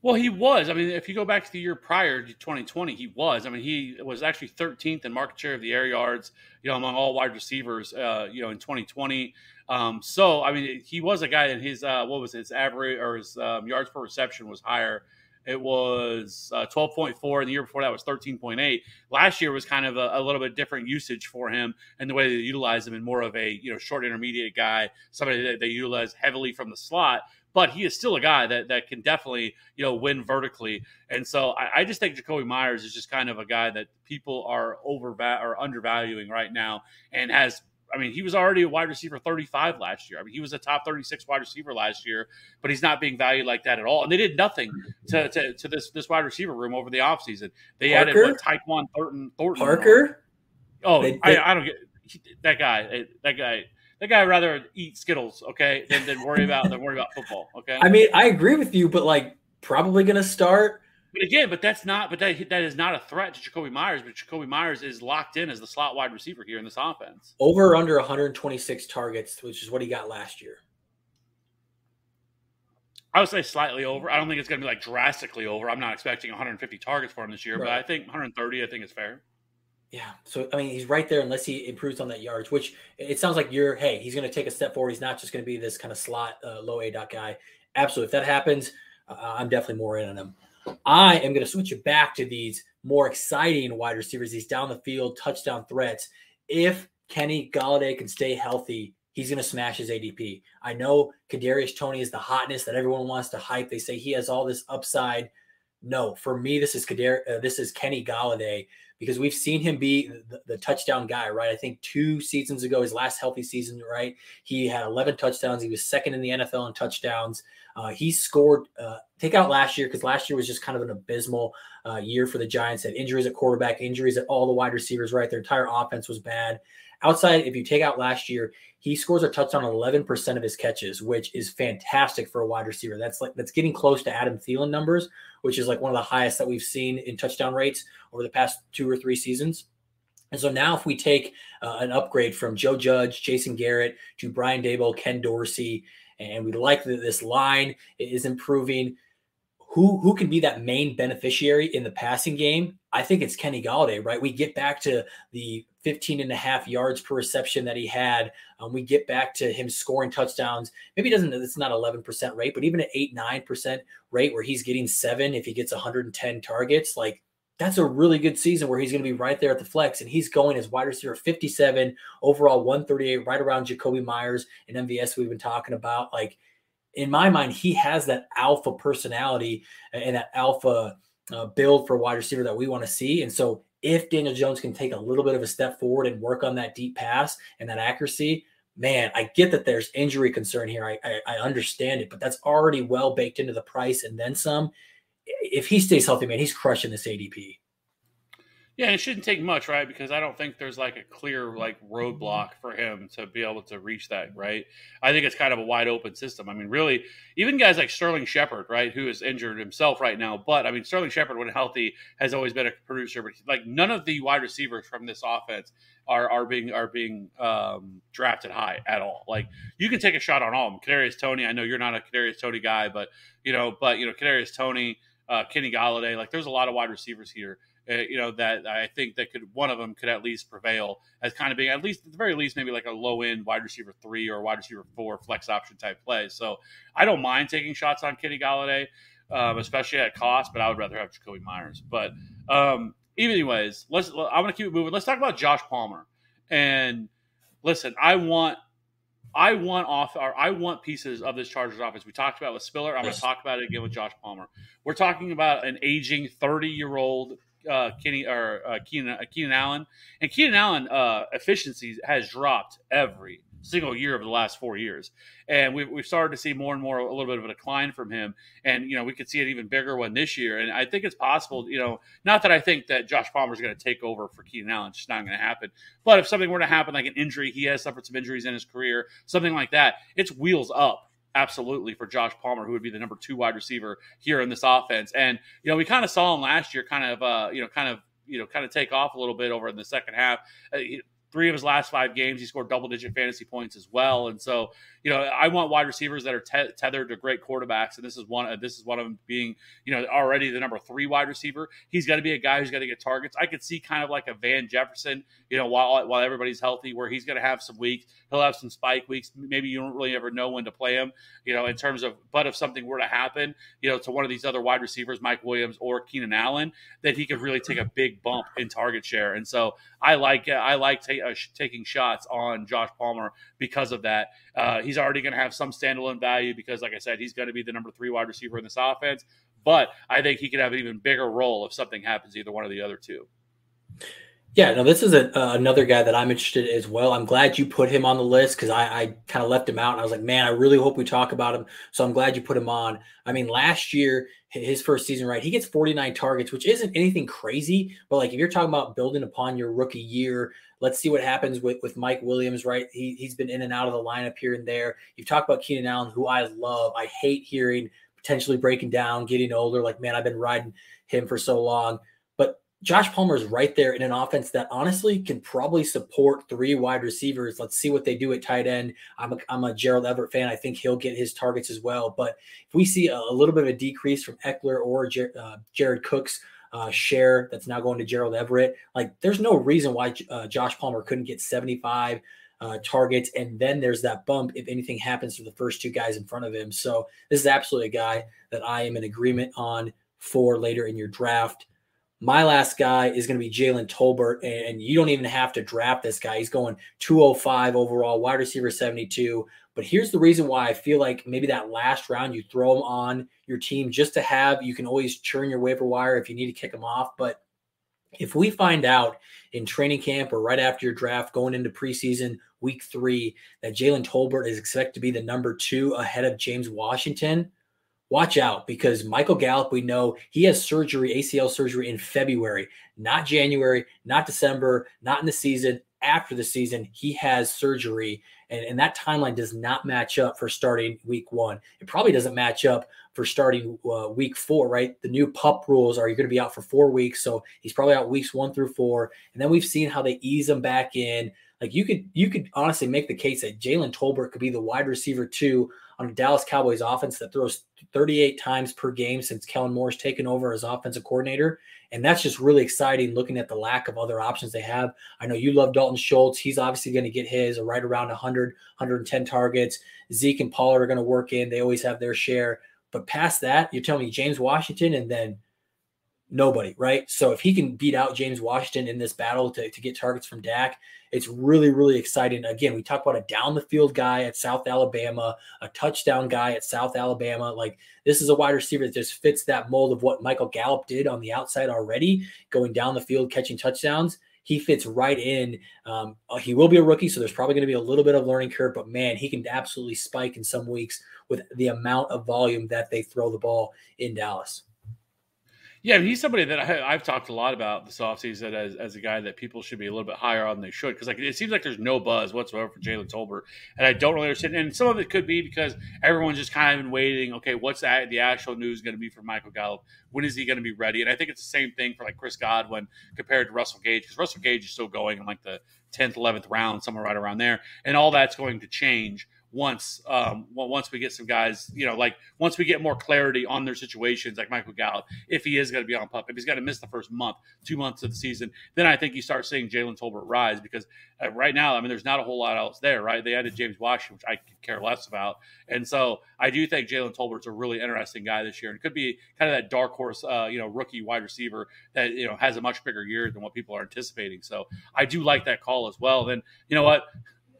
Well, he was. I mean, if you go back to the year prior to 2020, he was. I mean, he was actually 13th in market share of the air yards, you know, among all wide receivers, uh, you know, in 2020. Um, so, I mean, he was a guy, and his uh, what was his average or his um, yards per reception was higher. It was uh, 12.4, and the year before that was 13.8. Last year was kind of a, a, little bit different usage for him, and the way they utilize him in more of a you know short intermediate guy, somebody that they utilize heavily from the slot but he is still a guy that that can definitely you know win vertically. And so I, I just think Jakobi Myers is just kind of a guy that people are over or undervaluing right now, and has. I mean, he was already a wide receiver 35 last year. I mean, he was a top 36 wide receiver last year, but he's not being valued like that at all. And they did nothing to, to, to this this wide receiver room over the offseason. They Parker? added what Tyquan Thornton. Thornton Parker? Oh, they, they, I, I don't get that guy. Eh, that guy that guy rather eat Skittles, okay, than, than worry about than worry about football. Okay. I mean, I agree with you, but like probably gonna start. But again, but that's not but that that is not a threat to Jakobi Myers, but Jakobi Myers is locked in as the slot wide receiver here in this offense. Over under 126 targets, which is what he got last year. I would say slightly over. I don't think it's going to be like drastically over. I'm not expecting 150 targets for him this year, right. but I think 130. I think is fair. Yeah. So I mean, he's right there unless he improves on that yards, which it sounds like you're. Hey, he's going to take a step forward. He's not just going to be this kind of slot uh, low A dot guy. Absolutely. If that happens, uh, I'm definitely more in on him. I am going to switch it back to these more exciting wide receivers, these down the field touchdown threats. If Kenny Golladay can stay healthy, he's going to smash his ADP. I know Kadarius Toney is the hotness that everyone wants to hype. They say he has all this upside. No, for me, this is Kadar. Uh, this is Kenny Golladay because we've seen him be the, the, touchdown guy, right? I think two seasons ago, his last healthy season, right? He had 11 touchdowns. He was second in the NFL in touchdowns. Uh, he scored, uh, take out last year because last year was just kind of an abysmal uh, year for the Giants. Had injuries at quarterback, injuries at all the wide receivers, right? Their entire offense was bad. Outside, if you take out last year, he scores a touchdown on 11% of his catches, which is fantastic for a wide receiver. That's like that's getting close to Adam Thielen numbers, which is like one of the highest that we've seen in touchdown rates over the past two or three seasons. And so now, if we take uh, an upgrade from Joe Judge, Jason Garrett to Brian Daboll, Ken Dorsey, and we like that this line is improving, who who can be that main beneficiary in the passing game? I think it's Kenny Golladay, right? We get back to the 15 and a half yards per reception that he had. Um, we get back to him scoring touchdowns. Maybe he doesn't, it's not 11% rate, but even at 8, 9% rate where he's getting seven if he gets 110 targets, like that's a really good season where he's going to be right there at the flex and he's going as wide receiver 57 overall 138 right around Jakobi Myers and MVS we've been talking about. Like in my mind he has that alpha personality and that alpha uh, build for wide receiver that we want to see. And so if Daniel Jones can take a little bit of a step forward and work on that deep pass and that accuracy man I get that there's injury concern here. I, I, I understand it but that's already well baked into the price and then some if he stays healthy, man, he's crushing this ADP. Yeah, it shouldn't take much, right? Because I don't think there's like a clear like roadblock for him to be able to reach that, right? I think it's kind of a wide open system. I mean, really, even guys like Sterling Shepard, right, who is injured himself right now, but I mean, Sterling Shepard, when healthy, has always been a producer. But like none of the wide receivers from this offense are are being are being um, drafted high at all. Like you can take a shot on all of them. Kadarius Toney, I know you're not a Kadarius Toney guy, but you know, but you know, Kadarius Toney uh, Kenny Golladay. Like there's a lot of wide receivers here. Uh, you know that I think that could one of them could at least prevail as kind of being at least at the very least maybe like a low end wide receiver three or wide receiver four flex option type play. So I don't mind taking shots on Kenny Golladay, um, especially at cost, but I would rather have Jakobi Myers. But um, anyways, let's. I want to keep it moving. Let's talk about Josh Palmer. And listen, I want I want off or I want pieces of this Chargers offense. We talked about with Spiller. I'm going to talk about it again with Josh Palmer. We're talking about an aging 30 year old uh, Kenny or uh, Keenan, uh, Keenan Allen, and Keenan Allen uh, efficiency has dropped every single year over the last four years. And we've, we've started to see more and more a little bit of a decline from him. And, you know, we could see an even bigger one this year. And I think it's possible, you know, not that I think that Josh Palmer is going to take over for Keenan Allen. It's just not going to happen. But if something were to happen, like an injury, he has suffered some injuries in his career, something like that, it's wheels up absolutely for Josh Palmer, who would be the number two wide receiver here in this offense. And you know, we kind of saw him last year, kind of, uh, you know, kind of, you know, kind of take off a little bit over in the second half. Uh, three of his last five games, he scored double digit fantasy points as well. And so, you know, I want wide receivers that are te- tethered to great quarterbacks, and this is one. This is one of them being, you know, already the number three wide receiver. He's got to be a guy who's got to get targets. I could see kind of like a Van Jefferson, you know, while while everybody's healthy, where he's going to have some weeks. He'll have some spike weeks. Maybe you don't really ever know when to play him, you know, in terms of. But if something were to happen, you know, to one of these other wide receivers, Mike Williams or Keenan Allen, that he could really take a big bump in target share. And so I like I like uh, taking shots on Josh Palmer because of that. Uh, he's already going to have some standalone value because, like I said, he's going to be the number three wide receiver in this offense. But I think he could have an even bigger role if something happens, either one of the other two. Yeah, no, this is a, uh, another guy that I'm interested in as well. I'm glad you put him on the list because I, I kind of left him out and I was like, man, I really hope we talk about him. So I'm glad you put him on. I mean, last year, his first season, right, he gets 49 targets, which isn't anything crazy. But like if you're talking about building upon your rookie year, let's see what happens with, with Mike Williams, right? He, he's been in and out of the lineup here and there. You've talked about Keenan Allen, who I love. I hate hearing potentially breaking down, getting older. Like, man, I've been riding him for so long. Josh Palmer is right there in an offense that honestly can probably support three wide receivers. Let's see what they do at tight end. I'm a, I'm a Gerald Everett fan. I think he'll get his targets as well. But if we see a, a little bit of a decrease from Ekeler or Jer, uh, Jared Cook's uh, share that's now going to Gerald Everett, like there's no reason why uh, Josh Palmer couldn't get 75 uh, targets. And then there's that bump if anything happens to the first two guys in front of him. So this is absolutely a guy that I am in agreement on for later in your draft. My last guy is going to be Jalen Tolbert, and you don't even have to draft this guy. He's going 205 overall, wide receiver 72. But here's the reason why I feel like maybe that last round you throw him on your team just to have. You can always churn your waiver wire if you need to kick him off. But if we find out in training camp or right after your draft, going into preseason week three, that Jalen Tolbert is expected to be the number two ahead of James Washington, watch out because Michael Gallup, we know he has surgery, ACL surgery in February, not January, not December, not in the season. After the season, he has surgery, and, and that timeline does not match up for starting week one. It probably doesn't match up for starting uh, week four, right? The new pup rules are you're going to be out for four weeks, so he's probably out weeks one through four, and then we've seen how they ease him back in. Like you could you could honestly make the case that Jalen Tolbert could be the wide receiver two on a Dallas Cowboys offense that throws 38 times per game since Kellen Moore's taken over as offensive coordinator. And that's just really exciting looking at the lack of other options they have. I know you love Dalton Schultz. He's obviously going to get his right around 100, 110 targets. Zeke and Pollard are going to work in. They always have their share. But past that, you're telling me James Washington and then nobody, right? So if he can beat out James Washington in this battle to, to get targets from Dak, it's really, really exciting. Again, we talk about a down the field guy at South Alabama, a touchdown guy at South Alabama. Like this is a wide receiver that just fits that mold of what Michael Gallup did on the outside already, going down the field, catching touchdowns. He fits right in. Um, uh, he will be a rookie, so there's probably going to be a little bit of learning curve, but man, he can absolutely spike in some weeks with the amount of volume that they throw the ball in Dallas. Yeah, he's somebody that I, have talked a lot about this offseason as, as a guy that people should be a little bit higher on than they should because like it seems like there's no buzz whatsoever for Jalen Tolbert, and I don't really understand. And some of it could be because everyone's just kind of been waiting. Okay, what's that, the actual news going to be for Michael Gallup? When is he going to be ready? And I think it's the same thing for like Chris Godwin compared to Russell Gage because Russell Gage is still going in like the tenth, eleventh round, somewhere right around there, and all that's going to change once um, once we get some guys, you know, like once we get more clarity on their situations, like Michael Gallup, if he is going to be on pup, if he's going to miss the first month, two months of the season, then I think you start seeing Jalen Tolbert rise because uh, right now, I mean, there's not a whole lot else there, right? They added James Washington, which I could care less about, and so I do think Jalen Tolbert's a really interesting guy this year, and could be kind of that dark horse, uh, you know, rookie wide receiver that you know has a much bigger year than what people are anticipating. So I do like that call as well. Then you know what?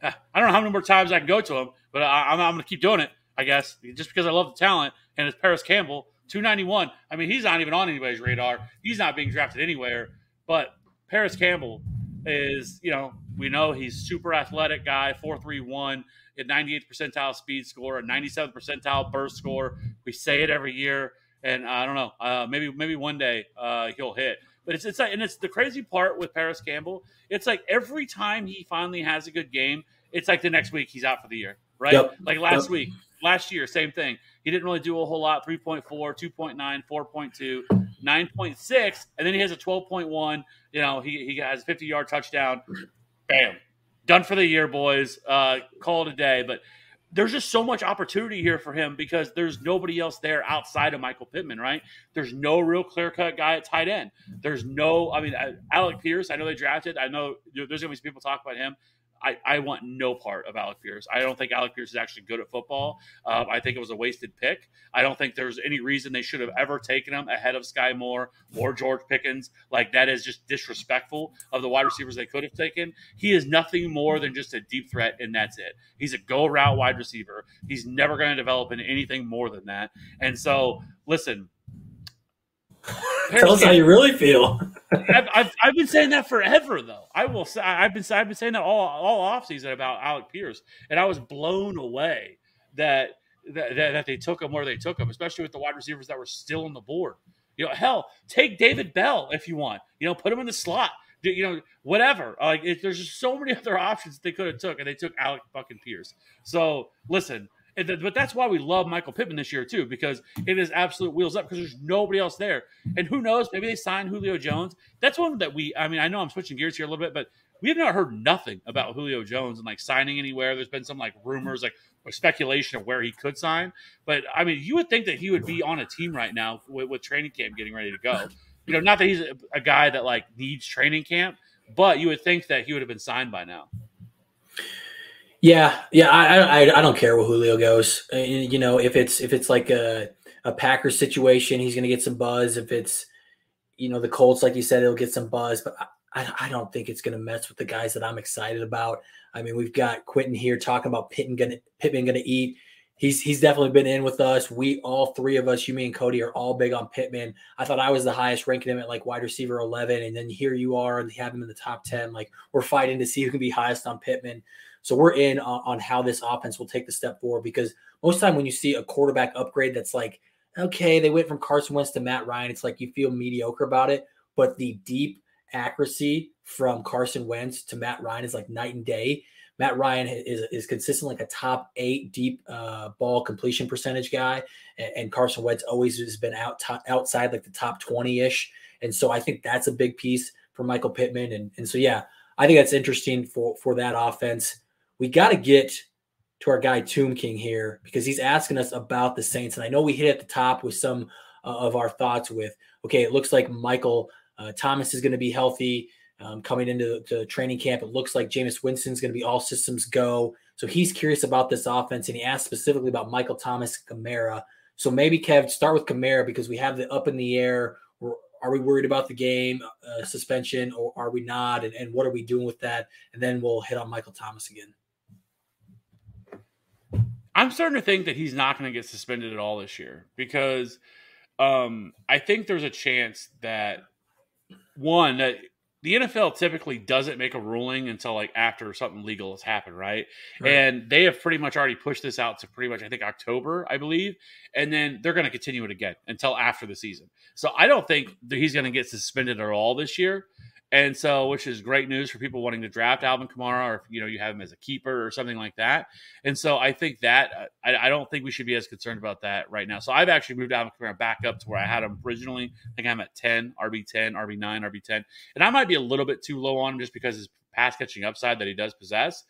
I don't know how many more times I can go to him, but I, am going to keep doing it, I guess, just because I love the talent. And it's Parris Campbell, 291. I mean, he's not even on anybody's radar. He's not being drafted anywhere. But Parris Campbell is, you know, we know he's super athletic guy, 431 at 98th percentile speed score, a 97th percentile burst score. We say it every year, and I don't know, uh, maybe maybe one day uh, he'll hit. But it's it's like, and it's the crazy part with Parris Campbell. It's like every time he finally has a good game, it's like the next week he's out for the year, right? Yep. Like last yep. week, last year, same thing. He didn't really do a whole lot 3.4, 2.9, 4.2, 9.6, and then he has a 12.1. You know, he, he has a 50 yard touchdown. Bam. Done for the year, boys. Uh, call it a day. But there's just so much opportunity here for him because there's nobody else there outside of Michael Pittman, right? There's no real clear cut guy at tight end. There's no, I mean, uh, Alec Pierce, I know they drafted. I know there's going to be people talk about him. I, I want no part of Alec Pierce. I don't think Alec Pierce is actually good at football. Um, I think it was a wasted pick. I don't think there's any reason they should have ever taken him ahead of Sky Moore or George Pickens. Like that is just disrespectful of the wide receivers they could have taken. He is nothing more than just a deep threat, and that's it. He's a go route wide receiver. He's never going to develop into anything more than that. And so, listen, Tell us how you really feel. I've, I've, I've, been saying that forever, though. I will say I've been I've been saying that all all off season about Alec Pierce, and I was blown away that that, that they took him where they took him, especially with the wide receivers that were still on the board. You know, hell, take David Bell if you want. You know, put him in the slot. You know, whatever. Uh, like, it, there's just so many *laughs* other options they could have took, and they took Alec fucking Pierce. So listen, but that's why we love Michael Pittman this year too, because it is absolute wheels up because there's nobody else there. And who knows? Maybe they sign Julio Jones. That's one that we. I mean, I know I'm switching gears here a little bit, but we have not heard nothing about Julio Jones and like signing anywhere. There's been some like rumors, like speculation of where he could sign. But I mean, you would think that he would be on a team right now with, with training camp getting ready to go. You know, not that he's a, a guy that like needs training camp, but you would think that he would have been signed by now. Yeah, yeah, I, I, I don't care where Julio goes. Uh, you know, if it's if it's like a a Packers situation, he's going to get some buzz. If it's you know the Colts, like you said, he'll get some buzz. But I, I don't think it's going to mess with the guys that I'm excited about. I mean, we've got Quentin here talking about Pittman going to Pittman going to eat. He's he's definitely been in with us. We all three of us, you, me, and Cody, are all big on Pittman. I thought I was the highest ranking him at like wide receiver 11, and then here you are, and they have him in the top 10. Like we're fighting to see who can be highest on Pittman. So we're in on, on how this offense will take the step forward because most time when you see a quarterback upgrade that's like, okay, they went from Carson Wentz to Matt Ryan, it's like you feel mediocre about it. But the deep accuracy from Carson Wentz to Matt Ryan is like night and day. Matt Ryan is, is consistent like a top eight deep uh, ball completion percentage guy, and, and, Carson Wentz always has been out top, outside like the top twenty ish, and so I think that's a big piece for Michael Pittman, and and so yeah, I think that's interesting for for that offense we got to get to our guy Tomb King here because he's asking us about the Saints. And I know we hit at the top with some uh, of our thoughts with, okay, it looks like Michael uh, Thomas is going to be healthy um, coming into the training camp. It looks like Jameis Winston's going to be all systems go. So he's curious about this offense and he asked specifically about Michael Thomas Kamara. So maybe Kev, start with Kamara because we have the up in the air. Are we worried about the game uh, suspension or are we not? And, and what are we doing with that? And then we'll hit on Michael Thomas again. I'm starting to think that he's not going to get suspended at all this year because um, I think there's a chance that one that the NFL typically doesn't make a ruling until like after something legal has happened, right? right? And they have pretty much already pushed this out to pretty much I think October, I believe, and then they're going to continue it again until after the season. So I don't think that he's going to get suspended at all this year. And so, which is great news for people wanting to draft Alvin Kamara, or if you know you have him as a keeper or something like that. And so, I think that I, I, don't think we should be as concerned about that right now. So, I've actually moved Alvin Kamara back up to where I had him originally. I think I'm at 10, RB 10, RB 9, RB 10, and I might be a little bit too low on him just because his pass catching upside that he does possess.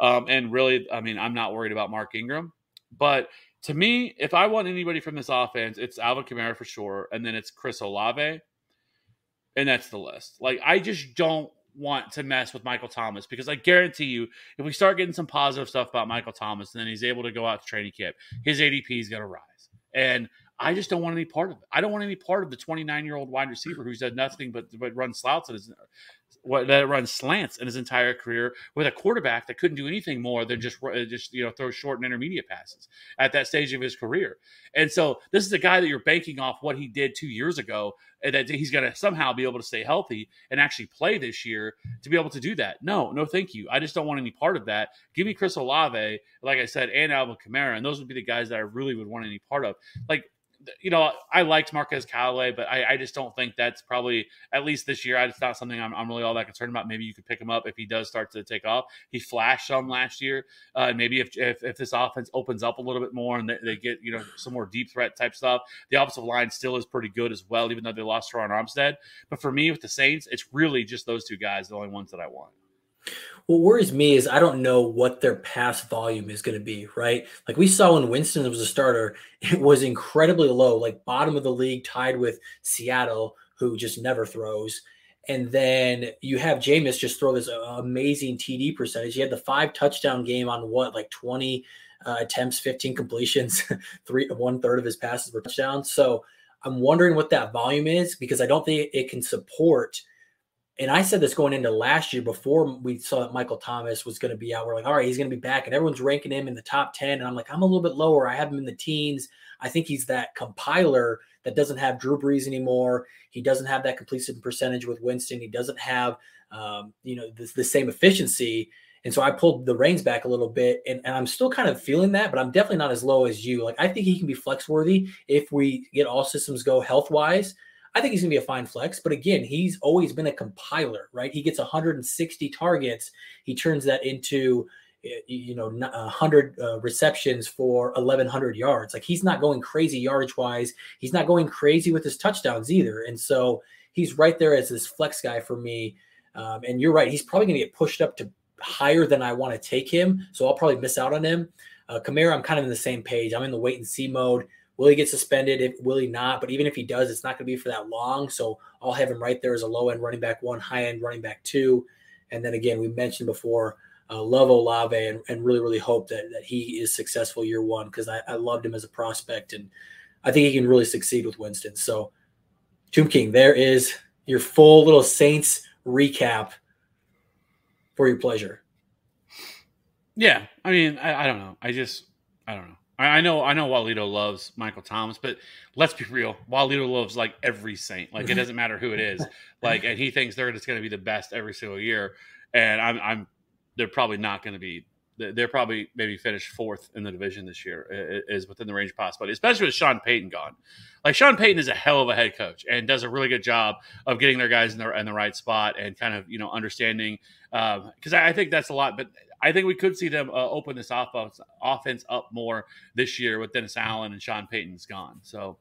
Um, and really, I mean, I'm not worried about Mark Ingram, but to me, if I want anybody from this offense, it's Alvin Kamara for sure, and then it's Chris Olave, and that's the list. Like I just don't want to mess with Michael Thomas because I guarantee you, if we start getting some positive stuff about Michael Thomas, and then he's able to go out to training camp, his ADP is going to rise. And I just don't want any part of it. I don't want any part of the 29 year old wide receiver who's done nothing but, but run slouts in his, what that runs slants in his entire career with a quarterback that couldn't do anything more than just just you know throw short and intermediate passes at that stage of his career. And so this is a guy that you're banking off what he did two years ago, and that he's going to somehow be able to stay healthy and actually play this year to be able to do that. No, no, thank you. I just don't want any part of that. Give me Chris Olave, like I said, and Alvin Kamara, and those would be the guys that I really would want any part of. Like you know, I liked Marquez Callaway, but I, I, just don't think that's probably at least this year. It's not something I'm, I'm, really all that concerned about. Maybe you could pick him up if he does start to take off. He flashed some last year. Uh, maybe if, if, if this offense opens up a little bit more and they, they, get you know some more deep threat type stuff, the offensive line still is pretty good as well, even though they lost Terron Armstead. But for me with the Saints, it's really just those two guys, the only ones that I want. What worries me is I don't know what their pass volume is going to be, right? Like we saw when Winston was a starter, *laughs* it was incredibly low, like bottom of the league, tied with Seattle, who just never throws. And then you have Jameis just throw this amazing TD percentage. He had the five touchdown game on what, like 20 uh, attempts, 15 completions, *laughs* three one third of his passes were touchdowns. So I'm wondering what that volume is because I don't think it can support and I said this going into last year before we saw that Michael Thomas was going to be out. We're like, all right, he's going to be back, and everyone's ranking him in the top 10. And I'm like, I'm a little bit lower. I have him in the teens. I think he's that compiler that doesn't have Drew Brees anymore. He doesn't have that completion percentage with Winston. He doesn't have, um, you know, the, the, same efficiency. And so I pulled the reins back a little bit, and, and I'm still kind of feeling that, but I'm definitely not as low as you. Like I think he can be flex worthy if we get all systems go health wise. I think he's going to be a fine flex. But again, he's always been a compiler, right? He gets 160 targets. He turns that into, you know, 100 uh, receptions for 1,100 yards. Like he's not going crazy yardage wise. He's not going crazy with his touchdowns either. And so he's right there as this flex guy for me. Um, and you're right. He's probably going to get pushed up to higher than I want to take him. So I'll probably miss out on him. Uh, Kamara, I'm kind of in the same page. I'm in the wait and see mode. Will he get suspended? If will he not? But even if he does, it's not going to be for that long. So I'll have him right there as a low end running back one, high end running back two. And then again, we mentioned before, uh, love Olave and, and really, really hope that, that he is successful year one because I, I loved him as a prospect and I think he can really succeed with Winston. So, Tomb King, there is your full little Saints recap for your pleasure. Yeah, I mean, I, I don't know. I just, I don't know. I know, I know, Walito loves Michael Thomas, but let's be real. Walito loves like every Saint. Like it doesn't matter who it is. *laughs* Like, and he thinks they're just going to be the best every single year. And I'm, I'm, they're probably not going to be. They're probably maybe finish fourth in the division this year is within the range of possibility, especially with Sean Payton gone. Like Sean Payton is a hell of a head coach and does a really good job of getting their guys in the in the right spot and kind of you know understanding because um, I, I think that's a lot. But I think we could see them uh, open this offense offense up more this year with Dennis Allen and Sean Payton's gone. So,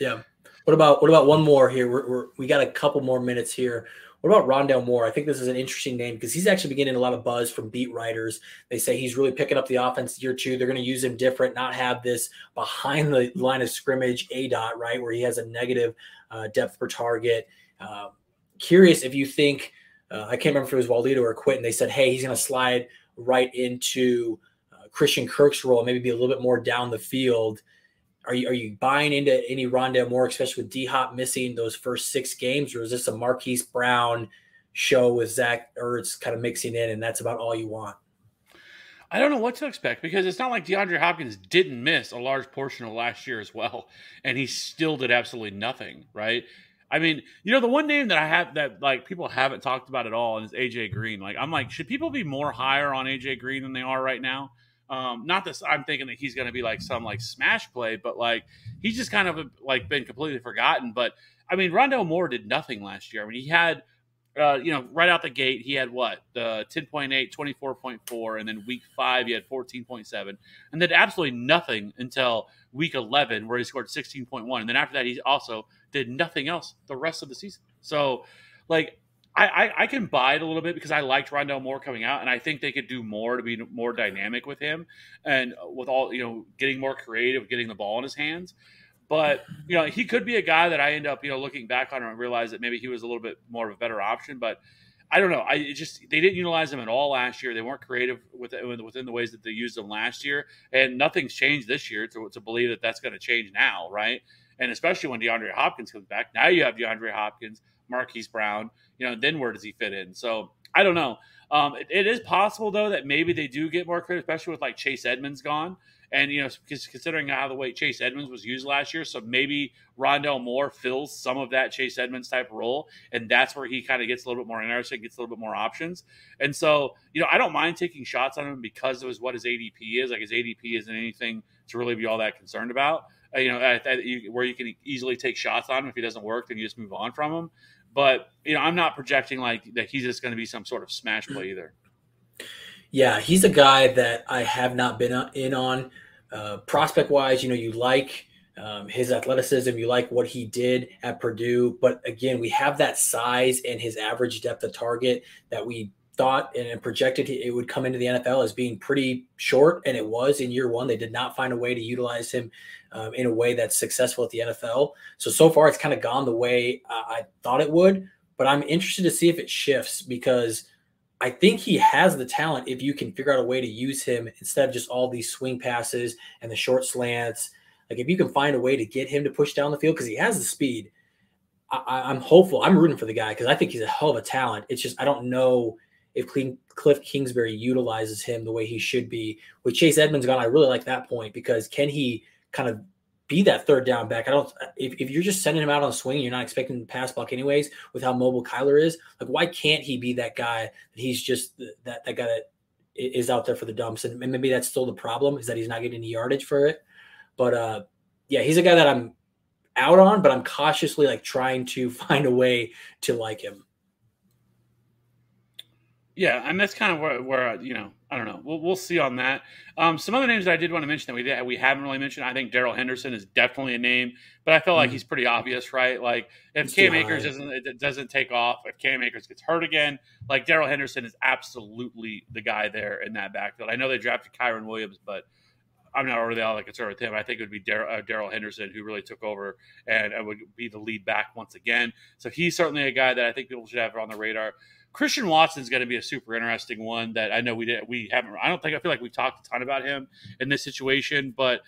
yeah. What about what about one more here? We're, we're, we got a couple more minutes here. What about Rondale Moore? I think this is an interesting name because he's actually beginning a lot of buzz from beat writers. They say he's really picking up the offense year two. They're going to use him different, not have this behind the line of scrimmage A dot right where he has a negative uh, depth per target. Uh, curious if you think uh, I can't remember if it was Walito or Quentin. They said, hey, he's going to slide right into uh, Christian Kirk's role, maybe be a little bit more down the field. Are you are you buying into any Rondale Moore, especially with D Hop missing those first six games, or is this a Marquise Brown show with Zach Ertz kind of mixing in, and that's about all you want? I don't know what to expect because it's not like DeAndre Hopkins didn't miss a large portion of last year as well, and he still did absolutely nothing, right? I mean, you know, the one name that I have that like people haven't talked about at all is AJ Green. Like, I'm like, should people be more higher on AJ Green than they are right now? Um, not this. I'm thinking that he's going to be like some like smash play, but like he's just kind of like been completely forgotten. But I mean, Rondale Moore did nothing last year. I mean, he had, uh, you know, right out the gate, he had what the 10.8, 24.4, and then week five he had 14.7, and then absolutely nothing until week 11 where he scored 16.1, and then after that he also did nothing else the rest of the season. So, like, I, I, I can buy it a little bit because I liked Rondale Moore coming out, and I think they could do more to be more dynamic with him, and with all you know, getting more creative, getting the ball in his hands. But you know, he could be a guy that I end up you know looking back on and realize that maybe he was a little bit more of a better option. But I don't know. I just they didn't utilize him at all last year. They weren't creative with within the ways that they used him last year, and nothing's changed this year to, to believe that that's going to change now, right? And especially when DeAndre Hopkins comes back, now you have DeAndre Hopkins, Marquise Brown. You know, then where does he fit in? So I don't know. Um, it, it is possible though that maybe they do get more credit, especially with like Chase Edmonds gone. And you know, considering how the way Chase Edmonds was used last year, so maybe Rondale Moore fills some of that Chase Edmonds type role, and that's where he kind of gets a little bit more interesting, gets a little bit more options. And so, you know, I don't mind taking shots on him because it was what his ADP is. Like his ADP isn't anything to really be all that concerned about. Uh, you know, at, at, you, where you can easily take shots on him if he doesn't work, then you just move on from him. But you know, I'm not projecting like that he's just going to be some sort of smash play either. Yeah, he's a guy that I have not been in on. Uh, prospect wise, you know, you like um, his athleticism, you like what he did at Purdue. But again, we have that size and his average depth of target that we thought and projected it would come into the NFL as being pretty short, and it was in year one. They did not find a way to utilize him um, in a way that's successful at the NFL. So so far, it's kind of gone the way I thought it would. But I'm interested to see if it shifts because I think he has the talent if you can figure out a way to use him instead of just all these swing passes and the short slants. Like if you can find a way to get him to push down the field because he has the speed. I, am hopeful. I'm rooting for the guy because I think he's a hell of a talent. It's just I don't know if Cliff Kingsbury utilizes him the way he should be. With Chase Edmonds gone, I really like that point because can he kind of be that third down back. I don't. If, if you're just sending him out on a swing, you're not expecting to pass block anyways. With how mobile Kyler is, like why can't he be that guy? That he's just that that guy that is out there for the dumps, and maybe that's still the problem is that he's not getting any yardage for it. But uh, yeah, he's a guy that I'm out on, but I'm cautiously like trying to *laughs* find a way to like him. Yeah, and that's kind of where, where you know I don't know. We'll, we'll see on that. Um, some other names that I did want to mention that we did, we haven't really mentioned. I think Darrell Henderson is definitely a name, but I feel like mm. he's pretty obvious, right? Like if Cam Akers doesn't it doesn't take off, if Cam Akers gets hurt again, like Darrell Henderson is absolutely the guy there in that backfield. I know they drafted Kyren Williams, but I'm not really all that concerned with him. I think it would be uh, Henderson who really took over and, and would be the lead back once again. So he's certainly a guy that I think people should have on the radar. Christian Watson's going to be a super interesting one that I know we did we haven't. I don't think I feel like we talked a ton about him in this situation, but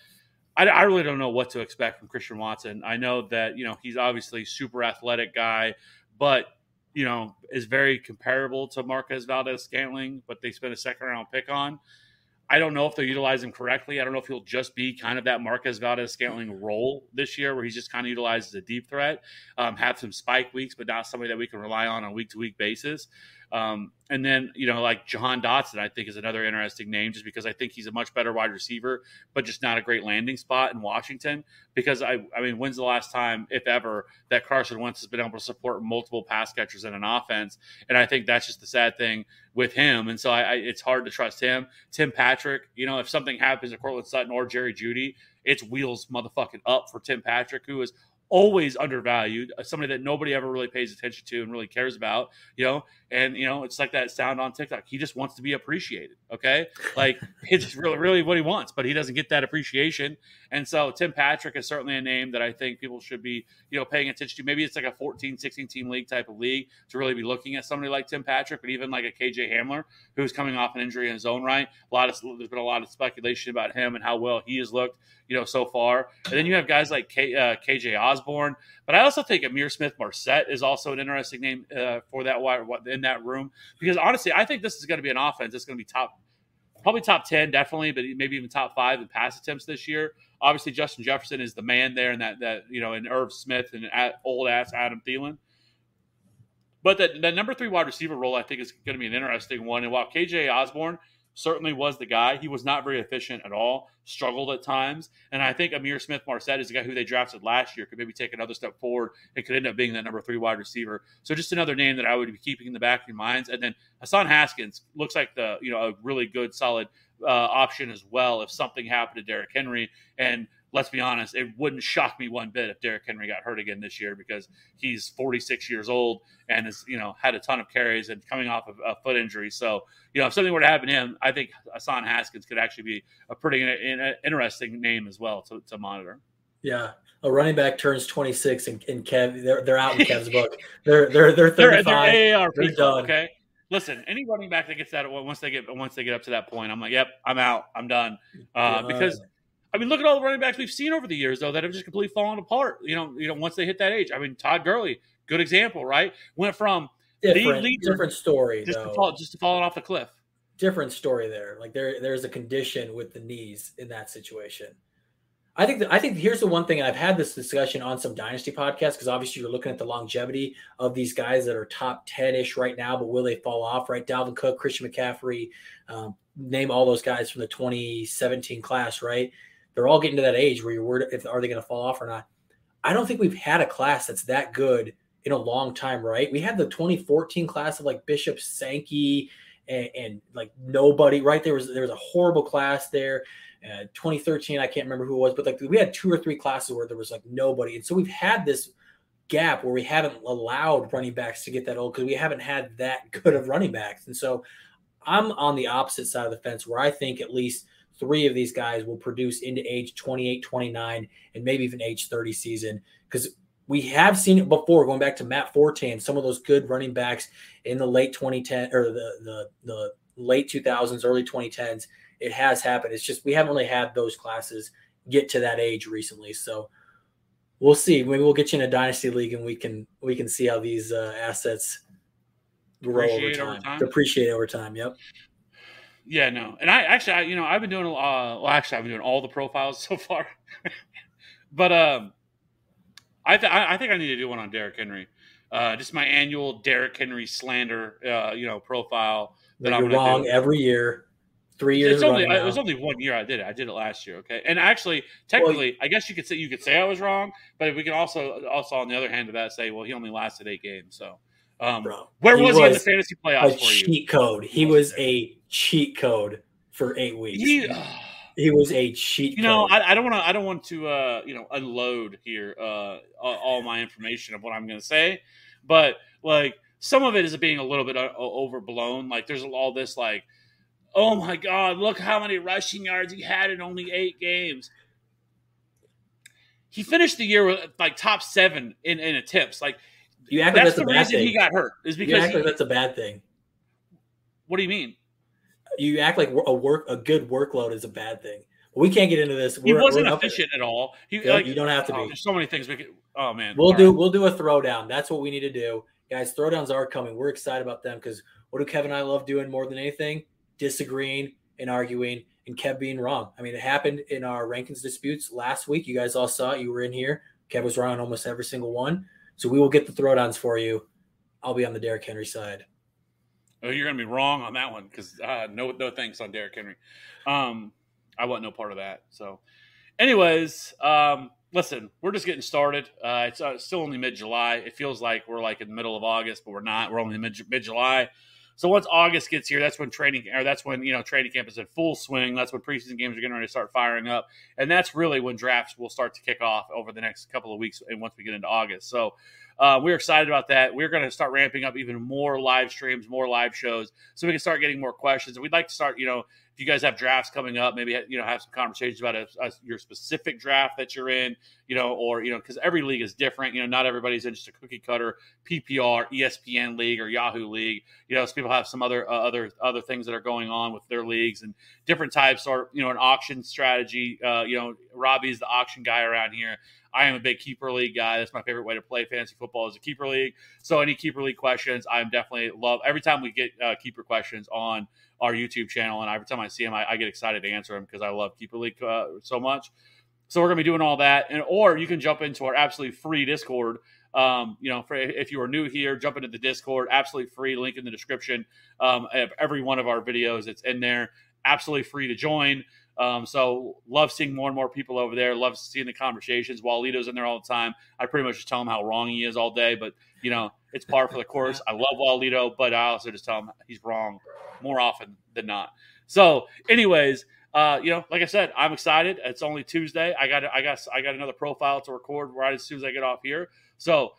I, I, really don't know what to expect from Christian Watson. I know that you know he's obviously super athletic guy, but you know is very comparable to Marquez Valdes-Scantling, but they spent a second round pick on. I don't know if they'll utilize him correctly. I don't know if he'll just be kind of that Marquez Valdes-Scantling role this year, where he's just kind of utilized as a deep threat, um, have some spike weeks, but not somebody that we can rely on on a week to week basis. Um, and then, you know, like Jahan Dotson, I think is another interesting name just because I think he's a much better wide receiver, but just not a great landing spot in Washington. Because I, I mean, when's the last time, if ever, that Carson Wentz has been able to support multiple pass catchers in an offense? And I think that's just the sad thing with him. And so I, I it's hard to trust him. Tim Patrick, you know, if something happens to Courtland Sutton or Jerry Jeudy, it's wheels motherfucking up for Tim Patrick, who is always undervalued, uh, somebody that nobody ever really pays attention to and really cares about, you know. And you know, it's like that sound on TikTok. He just wants to be appreciated. Okay, like it's really, really what he wants, but he doesn't get that appreciation. And so Tim Patrick is certainly a name that I think people should be, you know, paying attention to. Maybe it's like a 14, 16 team league type of league to really be looking at somebody like Tim Patrick, but even like a KJ Hamler who's coming off an injury in his own right. A lot of there's been a lot of speculation about him and how well he has looked, you know, so far. And then you have guys like K, uh, KJ Osborn, but I also think Ihmir Smith-Marsette is also an interesting name uh, for that in that room because honestly, I think this is going to be an offense that's going to be top, probably top ten, definitely, but maybe even top five in pass attempts this year. Obviously, Justin Jefferson is the man there, and that that you know, and Irv Smith and old ass Adam Thielen. But that, that number three wide receiver role, I think, is going to be an interesting one. And while KJ Osborn certainly was the guy, he was not very efficient at all. struggled at times. And I think Ihmir Smith-Marsette is the guy who they drafted last year, could maybe take another step forward and could end up being that number three wide receiver. So just another name that I would be keeping in the back of your minds. And then Hassan Haskins looks like the, you know, a really good, solid uh, option as well if something happened to Derrick Henry. And let's be honest, it wouldn't shock me one bit if Derrick Henry got hurt again this year because he's 46 years old and has you know had a ton of carries and coming off of a foot injury. So you know if something were to happen to him, I think Hassan Haskins could actually be a pretty interesting name as well to, to monitor. Yeah, a running back turns 26 and, and Kev they're they're out in *laughs* Kev's book. They're they're they're 35. They're, they're, they're done. Okay. Listen, any running back that gets that once they get once they get up to that point, I'm like, yep, I'm out, I'm done, uh, because I mean, look at all the running backs we've seen over the years, though, that have just completely fallen apart. You know, you know, once they hit that age. I mean, Todd Gurley, good example, right? Went from different, different story, just though. to fall, just to falling off the cliff. Different story there. Like there, there's a condition with the knees in that situation. I think that I think here's the one thing, and I've had this discussion on some dynasty podcasts because obviously you're looking at the longevity of these guys that are top 10 ish right now, but will they fall off? Right, Dalvin Cook, Christian McCaffrey, um, name all those guys from the 2017 class, right? they're all getting to that age where you're worried if are they going to fall off or not. I don't think we've had a class that's that good in a long time, right? We had the 2014 class of like Bishop Sankey and, and like nobody, right? There was there was a horrible class there. Uh, 2013, I can't remember who it was, but like we had two or three classes where there was like nobody, and so we've had this gap where we haven't allowed running backs to get that old because we haven't had that *laughs* good of running backs, and so I'm on the opposite side of the fence where I think at least three of these guys will produce into age 28, 29, and maybe even age 30 season because we have seen it before going back to Matt Forte and some of those good running backs in the late 2010 or the, the, the late 2000s, early 2010s. It has happened. It's just we haven't really had those classes get to that age recently. So we'll see. Maybe we'll get you in a dynasty league and we can we can see how these uh, assets grow over time. over time. Depreciate over time. Yep. Yeah, no, and I actually, I, you know, I've been doing, a uh, well, actually, I've been doing all the profiles *laughs* so far, but um, I, th- I think I need to do one on Derrick Henry, uh, just my annual Derrick Henry slander, uh, you know, profile. That You're I'm wrong do. every year. Three years. It's only, it was only one year I did it. I did it last year. Okay, and actually, technically, well, I guess you could say you could say I was wrong, but we can also also on the other hand of that say, well, he only lasted eight games, so. Um, Bro, where was he, in the fantasy playoffs? A cheat code. He was a cheat code for eight weeks. He, he *sighs* was a cheat. You know, I, I, don't want to. I don't want to. Uh, you know, unload here uh, all my information of what I'm going to say, but like some of it is being a little bit uh, overblown. Like there's all this like, oh my god, look how many rushing yards he had in only eight games. He finished the year with like top seven in, in attempts. Like you act like that's, that's the reason thing. he got hurt is because he, like that's a bad thing. What do you mean? You act like a work a good workload is a bad thing. We can't get into this. He we're, wasn't we're efficient at all. He, like, you don't have to oh, be. There's so many things we could. Oh man, we'll all do right. we'll do a throwdown. That's what we need to do, guys. Throwdowns are coming. We're excited about them because what do Kevin and I love doing more than anything? Disagreeing and arguing and Kev being wrong. I mean, it happened in our rankings disputes last week. You guys all saw it. You were in here. Kev was wrong on almost every single one. So we will get the throwdowns for you. I'll be on the Derrick Henry side. Oh, you're going to be wrong on that one because uh, no, no thanks on Derrick Henry. Um, I want no part of that. So, anyways, um, listen, we're just getting started. Uh, it's uh, still only mid July. It feels like we're like in the middle of August, but we're not. We're only mid July. So once August gets here, that's when training or that's when you know training camp is in full swing. That's when preseason games are getting ready to start firing up, and that's really when drafts will start to kick off over the next couple of weeks. And once we get into August, so uh, we're excited about that. We're going to start ramping up even more live streams, more live shows, so we can start getting more questions. And we'd like to start, you know, you guys have drafts coming up, maybe you know have some conversations about a, a, your specific draft that you're in, you know, or you know, because every league is different. You know, not everybody's in just a cookie cutter PPR, ESPN league or Yahoo league. You know, so people have some other uh, other other things that are going on with their leagues and different types, or you know, an auction strategy. Uh, you know, Robby's the auction guy around here. I am a big keeper league guy. That's my favorite way to play fantasy football is a keeper league. So any keeper league questions, I'm definitely love. Every time we get uh, keeper questions on our YouTube channel, and every time I see them, I, I get excited to answer them because I love keeper league uh, so much. So we're gonna be doing all that, and or you can jump into our absolutely free Discord. Um, you know, for, if you are new here, jump into the Discord, absolutely free. Link in the description um, of every one of our videos. It's in there, absolutely free to join. Um, so love seeing more and more people over there. Love seeing the conversations. Walito's in there all the time, I pretty much just tell him how wrong he is all day. But you know, it's par for the *laughs* course. I love Walito, but I also just tell him he's wrong more often than not. So, anyways, uh, you know, like I said, I'm excited. It's only Tuesday. I got I got I got another profile to record right as soon as I get off here. So,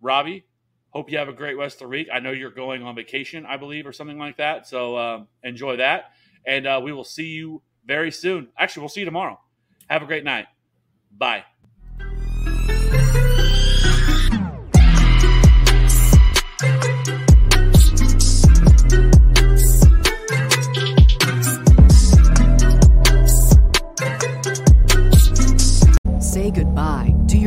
Robby, hope you have a great rest of the week. I know you're going on vacation, I believe, or something like that. So um, enjoy that, and uh, we will see you very soon. Actually, we'll see you tomorrow. Have a great night. Bye.